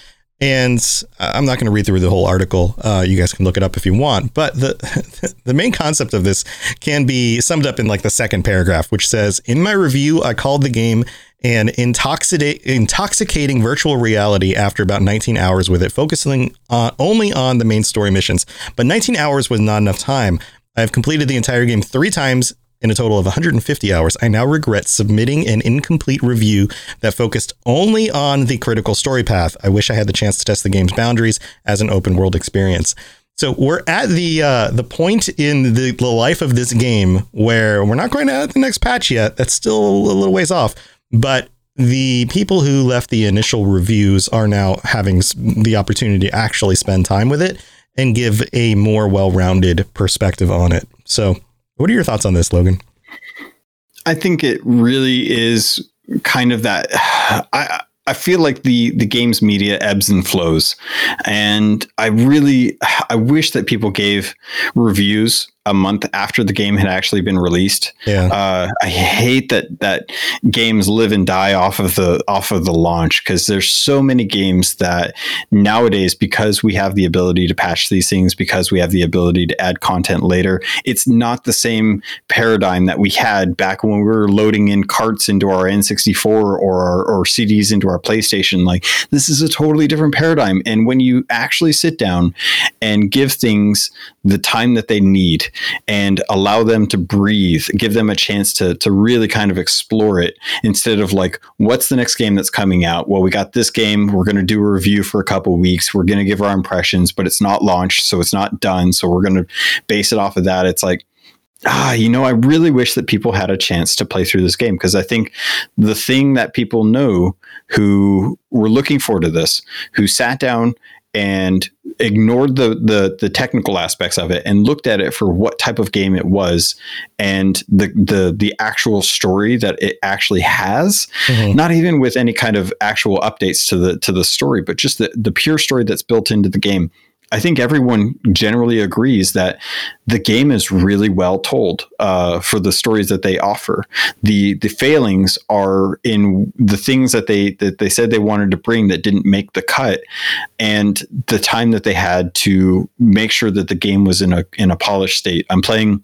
And I'm not going to read through the whole article. Uh, you guys can look it up if you want. But the the main concept of this can be summed up in like the second paragraph, which says, "In my review, I called the game an intoxicate, intoxicating virtual reality after about 19 hours with it, focusing on, only on the main story missions. But 19 hours was not enough time. I have completed the entire game three times in a total of 150 hours. I now regret submitting an incomplete review that focused only on the critical story path. I wish I had the chance to test the game's boundaries as an open world experience. So we're at the uh, the point in the, the life of this game where we're not going to the next patch yet. That's still a little ways off. But the people who left the initial reviews are now having the opportunity to actually spend time with it and give a more well-rounded perspective on it. So, what are your thoughts on this, Logan? I think it really is kind of that. I I feel like the the game's media ebbs and flows, and I really I wish that people gave reviews a month after the game had actually been released. Yeah. Uh, I hate that that games live and die off of the off of the launch because there's so many games that nowadays because we have the ability to patch these things because we have the ability to add content later it's not the same paradigm that we had back when we were loading in carts into our N64 or our, or CDs into our PlayStation like this is a totally different paradigm and when you actually sit down and give things the time that they need and allow them to breathe, give them a chance to to really kind of explore it instead of like, what's the next game that's coming out? Well, we got this game. We're going to do a review for a couple weeks. We're going to give our impressions, but it's not launched, so it's not done. So we're going to base it off of that. It's like. Ah, you know, I really wish that people had a chance to play through this game because I think the thing that people know who were looking forward to this, who sat down and ignored the, the the technical aspects of it and looked at it for what type of game it was and the the the actual story that it actually has mm-hmm. not even with any kind of actual updates to the to the story but just the the pure story that's built into the game I think everyone generally agrees that the game is really well told uh, for the stories that they offer. the The failings are in the things that they that they said they wanted to bring that didn't make the cut, and the time that they had to make sure that the game was in a in a polished state. I'm playing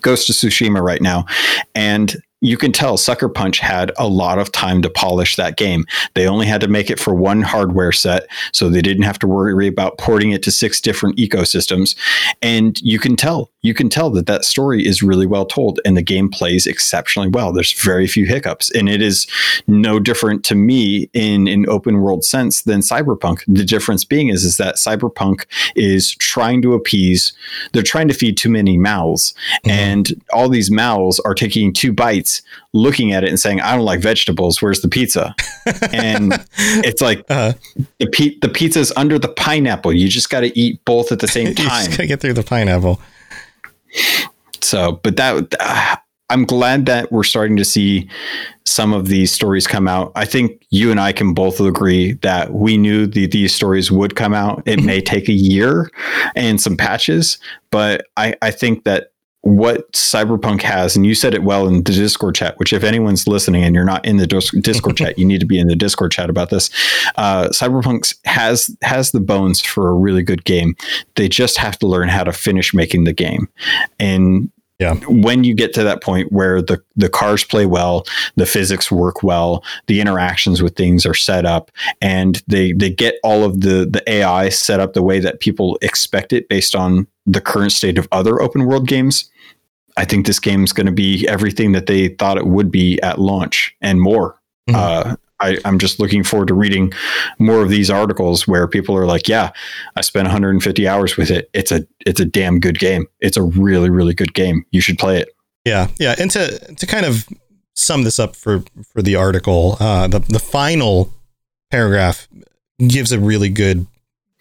Ghost of Tsushima right now, and you can tell Sucker Punch had a lot of time to polish that game. They only had to make it for one hardware set, so they didn't have to worry about porting it to six different ecosystems. And you can tell, you can tell that that story is really well told, and the game plays exceptionally well. There's very few hiccups, and it is no different to me in an open world sense than Cyberpunk. The difference being is is that Cyberpunk is trying to appease. They're trying to feed too many mouths, and all these mouths are taking two bites looking at it and saying, I don't like vegetables. Where's the pizza? and it's like Uh-huh. the, pi- the pizza's under the pineapple. You just got to eat both at the same time. You just time. gotta get through the pineapple. So, but that, uh, I'm glad that we're starting to see some of these stories come out. I think you and I can both agree that we knew the, these stories would come out. It may take a year and some patches, but I, I think that what Cyberpunk has, and you said it well in the Discord chat, which if anyone's listening and you're not in the Discord chat, you need to be in the Discord chat about this. Uh, Cyberpunk has has the bones for a really good game. They just have to learn how to finish making the game, and Yeah. when you get to that point where the the cars play well, the physics work well, the interactions with things are set up, and they they get all of the the AI set up the way that people expect it based on the current state of other open world games. I think this game is going to be everything that they thought it would be at launch and more. Mhm. Uh, I, I'm just looking forward to reading more of these articles where people are like, "Yeah, I spent 150 hours with it. It's a it's a damn good game. It's a really really good game. You should play it." Yeah, yeah, and to to kind of sum this up for for the article, uh, the the final paragraph gives a really good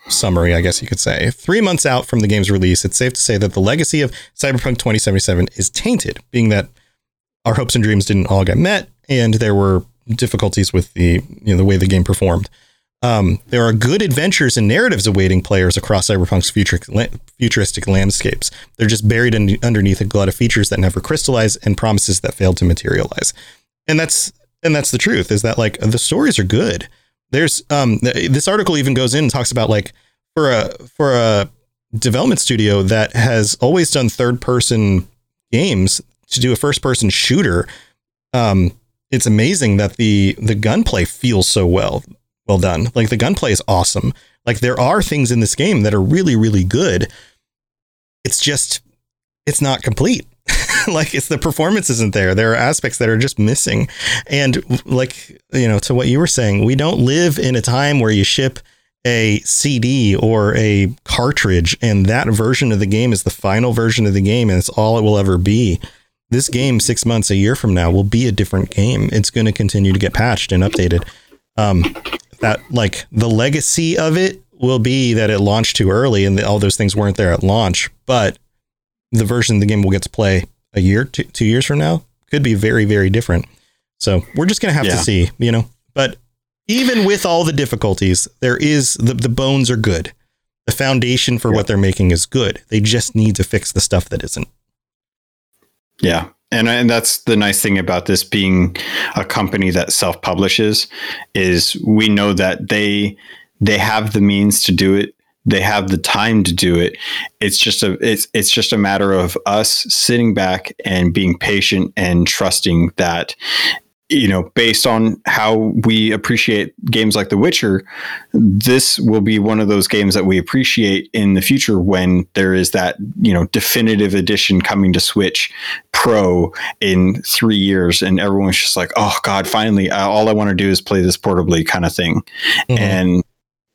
summary, I guess you could say. Three months out from the game's release, it's safe to say that the legacy of Cyberpunk 2077 is tainted, being that our hopes and dreams didn't all get met, and there were difficulties with the you know the way the game performed. Um, there are good adventures and narratives awaiting players across Cyberpunk's future, futuristic landscapes. They're just buried in, underneath a glut of features that never crystallize and promises that failed to materialize. And that's and that's the truth. Is that like the stories are good. There's um th- this article even goes in and talks about like for a for a development studio that has always done third person games to do a first person shooter. Um, it's amazing that the the gunplay feels so well well done. Like the gunplay is awesome. Like there are things in this game that are really really good. It's just it's not complete. like it's the performance isn't there. There are aspects that are just missing. And like you know to what you were saying, we don't live in a time where you ship a CD or a cartridge and that version of the game is the final version of the game and it's all it will ever be this game six months a year from now will be a different game. It's going to continue to get patched and updated. Um, that like the legacy of it will be that it launched too early and all those things weren't there at launch. But the version of the game we'll get to play a year, two, two years from now could be very, very different. So we're just going to have Yeah. to see, you know. But even with all the difficulties, there is the the bones are good. The foundation for what they're making is good. They just need to fix the stuff that isn't. Yeah. And, and that's the nice thing about this being a company that self publishes is we know that they they have the means to do it they have the time to do it it's just a it's it's just a matter of us sitting back and being patient and trusting that you know based on how we appreciate games like the witcher this will be one of those games that we appreciate in the future when there is that you know definitive edition coming to switch pro in three years and everyone's just like oh god finally all i want to do is play this portably kind of thing Mhm. and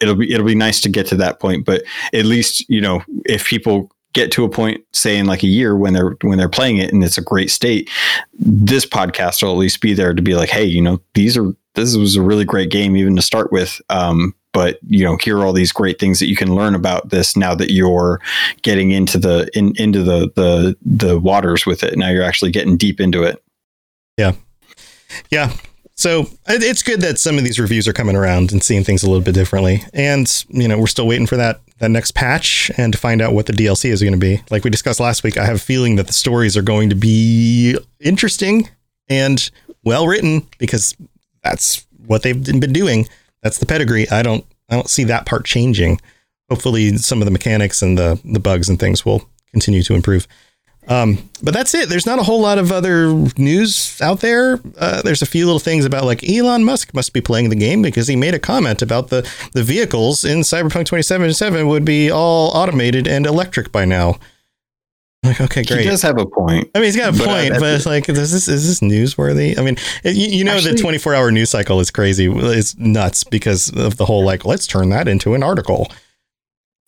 it'll be it'll be nice to get to that point but at least you know if people get to a point say in like a year when they're when they're playing it and it's a great state this podcast will at least be there to be like hey you know these are this was a really great game even to start with um but you know here are all these great things that you can learn about this now that you're getting into the in, into the the the waters with it now you're actually getting deep into it Yeah. Yeah. So it's good that some of these reviews are coming around and seeing things a little bit differently. And, you know, we're still waiting for that that next patch and to find out what the DLC is going to be. Like we discussed last week, I have a feeling that the stories are going to be interesting and well written because that's what they've been doing. That's the pedigree. I don't I don't see that part changing. Hopefully some of the mechanics and the the bugs and things will continue to improve. Um, but that's it. There's not a whole lot of other news out there. Uh, there's a few little things about like Elon Musk must be playing the game because he made a comment about the the vehicles in Cyberpunk 2077 would be all automated and electric by now. Like, okay, great. He does have a point. I mean, he's got a But, uh, point, but it's like, is this is this newsworthy? I mean, it- you, you know, the 24 hour news cycle is crazy. It's nuts because of the whole like, let's turn that into an article.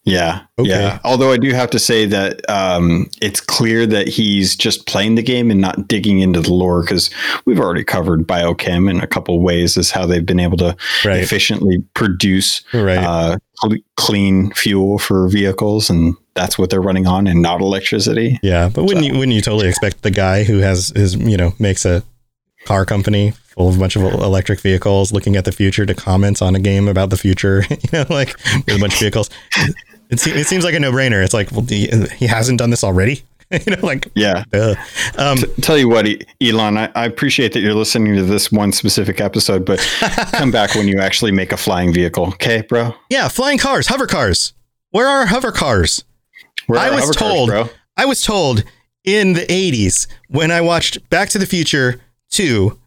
Yeah. Okay. Yeah. Although I do have to say that um, it's clear that he's just playing the game and not digging into the lore because we've already covered biochem in a couple ways as how they've been able to Right. efficiently produce Right. uh, cl- clean fuel for vehicles, and that's what they're running on, and not electricity. Yeah, but wouldn't you wouldn't you totally expect the guy who has his you know makes a car company full of a bunch of electric vehicles looking at the future to comment on a game about the future? you know, like with a bunch of vehicles. It, se- it seems like a no brainer. It's like, well, he, he hasn't done this already. you know, like Yeah. duh. Um, Tell you what, Elon, I, I appreciate that you're listening to this one specific episode, but come back when you actually make a flying vehicle. Okay, bro? yeah, flying cars, hover cars. Where are hover cars? Where I was hover cars, told. bro? I was told in the '80s when I watched Back to the Future 2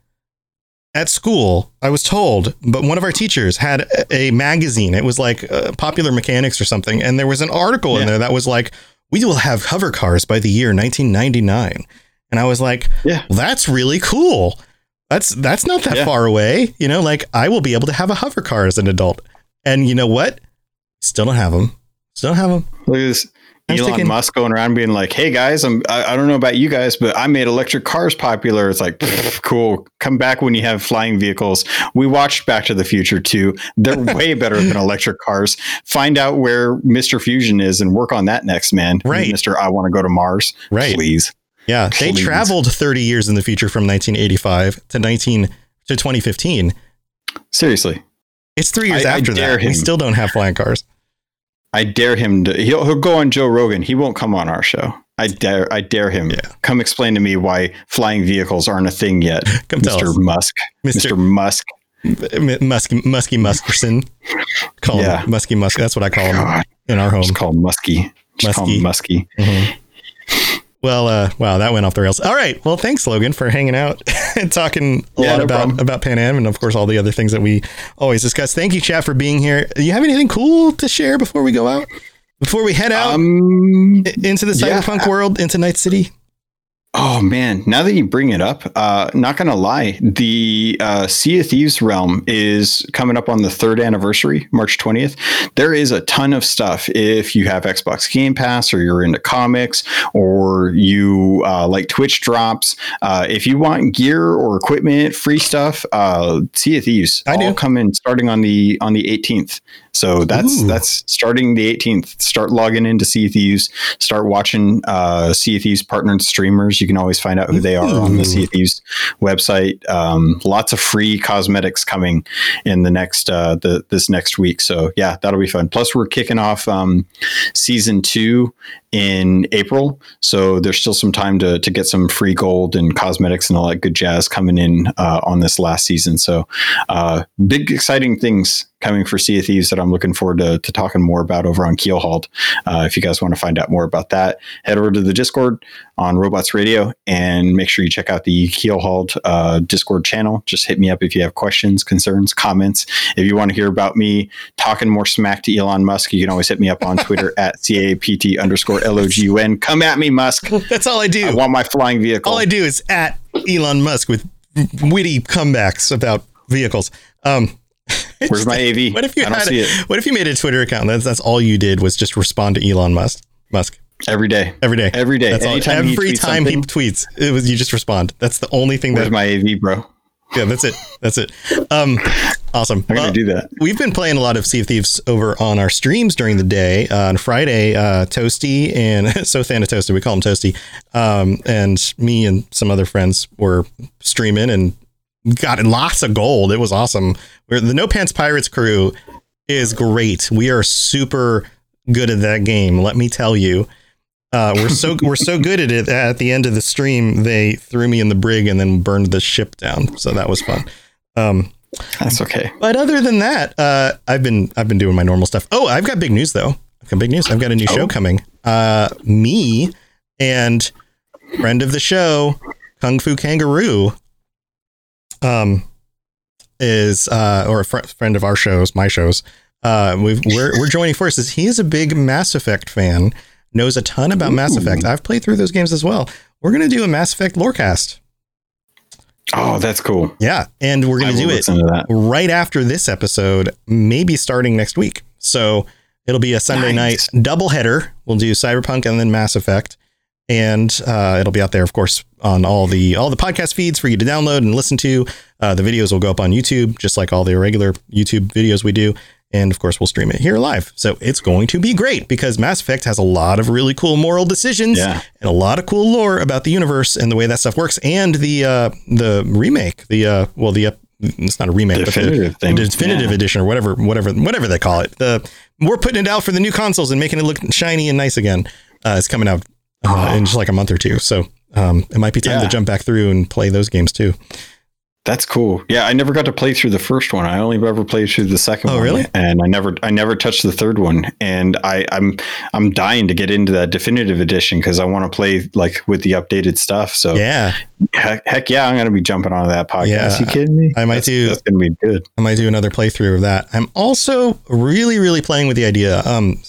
at school. I was told, but one of our teachers had a, magazine. It was like uh, Popular Mechanics or something, and there was an article in there that was like, "We will have hover cars by the year 1999." And I was like, Yeah. well, that's really cool. That's that's not that Yeah. far away. You know, like I will be able to have a hover car as an adult. And you know what? Still don't have them. Still don't have them. Look at this. I Elon thinking- Musk going around being like, "Hey guys, I'm I, I don't know about you guys, but I made electric cars popular." It's like, cool. Come back when you have flying vehicles. We watched Back to the Future too. They're way better than electric cars. Find out where Mister Fusion is and work on that next, man. Right. Mister. I want to go to Mars. Right. Please. Yeah, they traveled 30 years in the future from 1985 to 19 to 2015. Seriously, It's three years I- I after dare that. We still don't have flying cars. I dare him to. He'll he'll go on Joe Rogan. He won't come on our show. I dare. I dare him. Yeah. Come explain to me why flying vehicles aren't a thing yet, Come us. Musk. Mr. Mister Musk. Musky Musky Muskerson. Call Yeah. him Musky Musk. That's what I call him God. in our home. Just call him Musky. Just call him Musky. Well, uh, wow, that went off the rails. All right. Well, thanks, Logan, for hanging out and talking a Yeah, lot no about problem. about Panam and, of course, all the other things that we always discuss. Thank you, chat, for being here. Do you have anything cool to share before we go out? Before we head out Um. into the yeah. cyberpunk world, into Night City? Oh man! Now that you bring it up, uh, not gonna lie, the uh, Sea of Thieves realm is coming up on the third anniversary, March twentieth. There is a ton of stuff if you have Xbox Game Pass or you're into comics or you uh, like Twitch drops. Uh, if you want gear or equipment, free stuff, uh, Sea of Thieves I do. all coming starting on the on the eighteenth. So that's Ooh. that's starting the 18th. Start logging into Sea of Thieves. Start watching uh, Sea of Thieves partnered streamers. You can always find out who they are on the Sea Thieves website. Um, lots of free cosmetics coming in the next uh, the this next week. So yeah, that'll be fun. Plus, we're kicking off um, season two in April, so there's still some time to to get some free gold and cosmetics and all that good jazz coming in uh, on this last season. So uh, big exciting things coming for Sea of Thieves that I'm looking forward to, to talking more about over on Keelhauled. Uh, if you guys want to find out more about that, head over to the Discord on Robots Radio and make sure you check out the Keelhauled uh, Discord channel. Just hit me up if you have questions, concerns, comments. If you want to hear about me talking more smack to Elon Musk, you can always hit me up on Twitter at CAPT underscore LOGUN. Come at me, Musk. That's all I do. I want my flying vehicle. all I do is at Elon Musk with witty comebacks about vehicles. Um, Where's my AV? What if you I don't had? A, it. what if you made a Twitter account? That's that's all you did was just respond to Elon Musk. Musk Every day. every day. Every day. That's all, Anytime he every tweets time he tweets, it was you just respond. That's the only thing Where's that. my AV, bro? yeah, that's it. That's it. Um, awesome. I'm Well, gonna do that. We've been playing a lot of Sea of Thieves over on our streams during the day. Uh, on Friday, uh, Toasty and so Thanatos, we call him Toasty, um, and me and some other friends were streaming and got lots of gold. It was awesome. We're, the No Pants Pirates crew is great. We are super good at that game. Let me tell you. Uh, we're so we're so good at it. At the end of the stream, they threw me in the brig and then burned the ship down. So that was fun. Um, That's okay. but other than that, uh, I've been I've been doing my normal stuff. Oh, I've got big news though. I've got big news. I've got a new show Oh. coming. Uh, me and friend of the show, Kung Fu Kangaroo, um, is uh, or a fr- friend of our shows, my shows. Uh, we've, we're we're joining forces. He is a big Mass Effect fan, knows a ton about Mass Effect. I've played through those games as well. We're gonna do a Mass Effect lorecast. Oh, that's cool. Yeah, and we're gonna will do it to right after this episode, maybe starting next week. So it'll be a Sunday Nice. night double header. We'll do Cyberpunk and then Mass Effect, and uh, it'll be out there, of course, on all the all the podcast feeds for you to download and listen to. Uh, the videos will go up on YouTube, just like all the regular YouTube videos we do. And of course, we'll stream it here live. So it's going to be great because Mass Effect has a lot of really cool moral decisions Yeah. and a lot of cool lore about the universe and the way that stuff works. And the uh, the remake, the uh, well, the uh, it's not a remake, Definitive but the, the definitive Yeah. edition or whatever, whatever, whatever they call it. The we're putting it out for the new consoles and making it look shiny and nice again. Uh, it's coming out uh, in just like a month or two, so um, it might be time to jump back through and play those games too. That's cool. Yeah, I never got to play through the first one. I only ever played through the second Oh, one. really? And I never I never touched the third one. And I, I'm I'm dying to get into that definitive edition because I want to play like with the updated stuff. So Yeah, heck, heck yeah, I'm gonna be jumping on that podcast. Yeah, you kidding me? I might that's, do- That's gonna be good. I might do another playthrough of that. I'm also really, really playing with the idea. Um,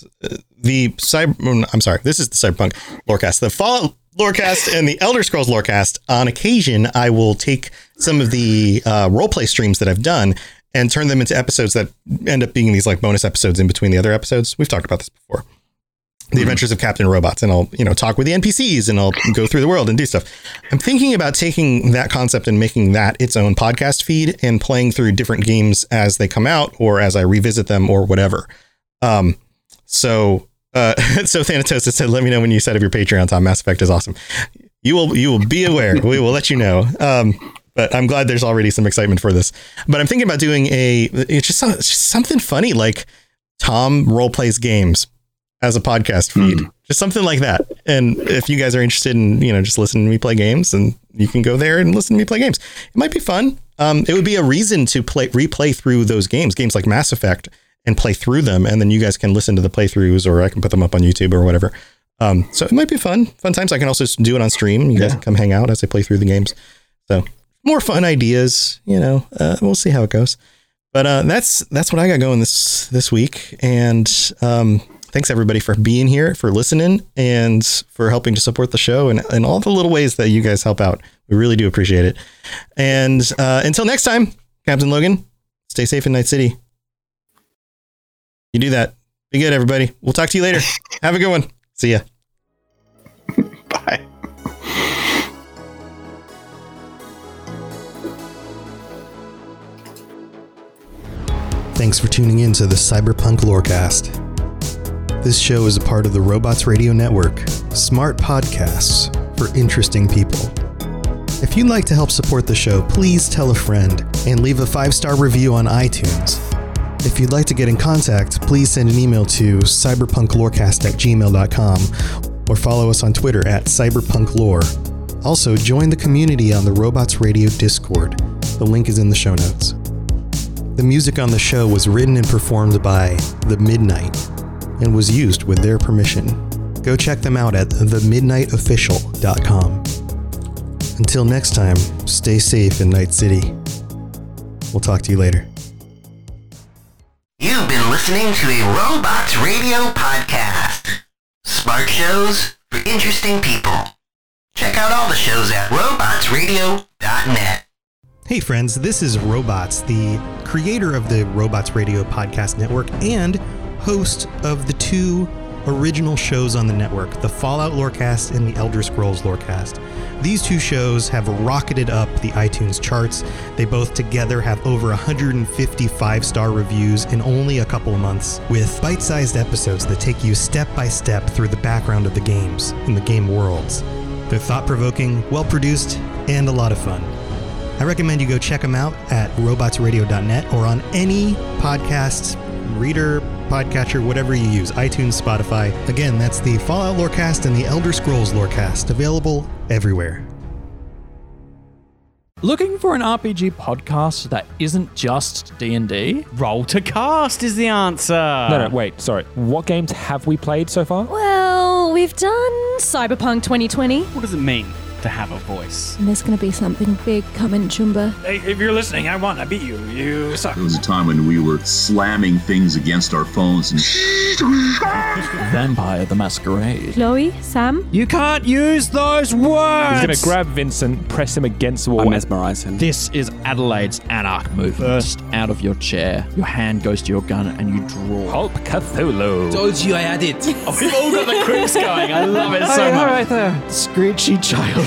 the cyber. I'm sorry. This is the Cyberpunk Lorecast. The Fallout Lorecast and the Elder Scrolls Lorecast. On occasion, I will take some of the uh, roleplay streams that I've done and turn them into episodes that end up being these like bonus episodes in between the other episodes. We've talked about this before. The Adventures of Captain Robots, and I'll you know talk with the NPCs, and I'll go through the world and do stuff. I'm thinking about taking that concept and making that its own podcast feed and playing through different games as they come out or as I revisit them or whatever. Um, so, uh, so Thanatos said, let me know when you set up your Patreon, Tom. Mass Effect is awesome. You will, you will be aware. we will let you know. Um, but I'm glad there's already some excitement for this. But I'm thinking about doing a, it's just, it's just something funny like Tom role plays games as a podcast feed, just something like that. And if you guys are interested in, you know, just listening to me play games, and you can go there and listen to me play games. It might be fun. Um, it would be a reason to play replay through those games, games like Mass Effect, and play through them, and then you guys can listen to the playthroughs, or I can put them up on YouTube or whatever. Um, so it might be fun, fun times. I can also do it on stream. You guys Yeah. can come hang out as I play through the games. So more fun ideas. You know, uh, we'll see how it goes. But uh, that's that's what I got going this this week, and um, thanks everybody for being here, for listening, and for helping to support the show, and, and all the little ways that you guys help out. We really do appreciate it. And uh, until next time, Captain Logan, stay safe in Night City. You do that. Be good, everybody. We'll talk to you later. Have a good one. See ya. Bye. Thanks for tuning in to the Cyberpunk Lorecast. This show is a part of the Robots Radio Network, smart podcasts for interesting people. If you'd like to help support the show, please tell a friend and leave a five star review on iTunes. If you'd like to get in contact, please send an email to cyberpunklorecast at gmail.com or follow us on Twitter at cyberpunklore. Also, join the community on the Robots Radio Discord. The link is in the show notes. The music on the show was written and performed by The Midnight and was used with their permission. Go check them out at themidnightofficial.com. Until next time, stay safe in Night City. We'll talk to you later. You've been listening to a Robots Radio podcast. Smart shows for interesting people. Check out all the shows at robotsradio.net. Hey, friends, this is Robots, the creator of the Robots Radio Podcast Network and host of the two original shows on the network the Fallout Lorecast and the Elder Scrolls Lorecast. These two shows have rocketed up the iTunes charts. They both together have over 155 star reviews in only a couple of months, with bite sized episodes that take you step by step through the background of the games and the game worlds. They're thought provoking, well produced, and a lot of fun. I recommend you go check them out at robotsradio.net or on any podcast reader, podcatcher, whatever you use, iTunes, Spotify. Again, that's the Fallout Lorecast and the Elder Scrolls Lorecast, available everywhere. Looking for an RPG podcast that isn't just D&D? Role to cast is the answer. No, no, wait, sorry. What games have we played so far? Well, we've done Cyberpunk 2020. What does it mean to have a voice? And there's going to be something big coming, Chumba. Hey, if you're listening, I won. I beat you. You suck. There was a time when we were slamming things against our phones and. Vampire the Masquerade. Chloe, Sam. You can't use those words. He's going to grab Vincent, press him against the wall. I mesmerize him. This is Adelaide's Anarch movement. First, out of your chair. Your hand goes to your gun and you draw. Hulk Cthulhu. Told you I had it. Oh, we've all got the quips going. I love it so Hey, much. all right there, screechy child.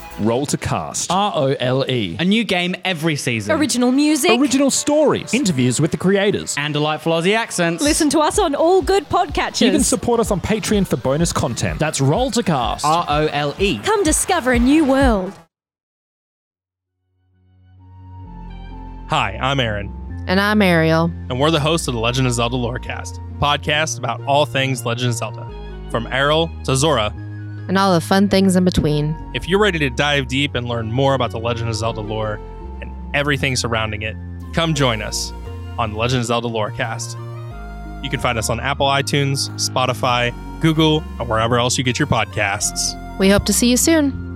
Role to cast. R O L E. A new game every season. Original music. Original stories. Interviews with the creators. and delightful Aussie accents. Listen to us on all good podcatchers. Even support us on Patreon for bonus content. That's Role to Cast. R O L E. Come discover a new world. Hi, I'm Aaron, And I'm Ariel. and we're the hosts of the Legend of Zelda Lorecast, a podcast about all things Legend of Zelda, from Errol to Zora. And all the fun things in between. If you're ready to dive deep and learn more about the Legend of Zelda lore and everything surrounding it, come join us on the Legend of Zelda Lorecast. You can find us on Apple iTunes, Spotify, Google, or wherever else you get your podcasts. We hope to see you soon.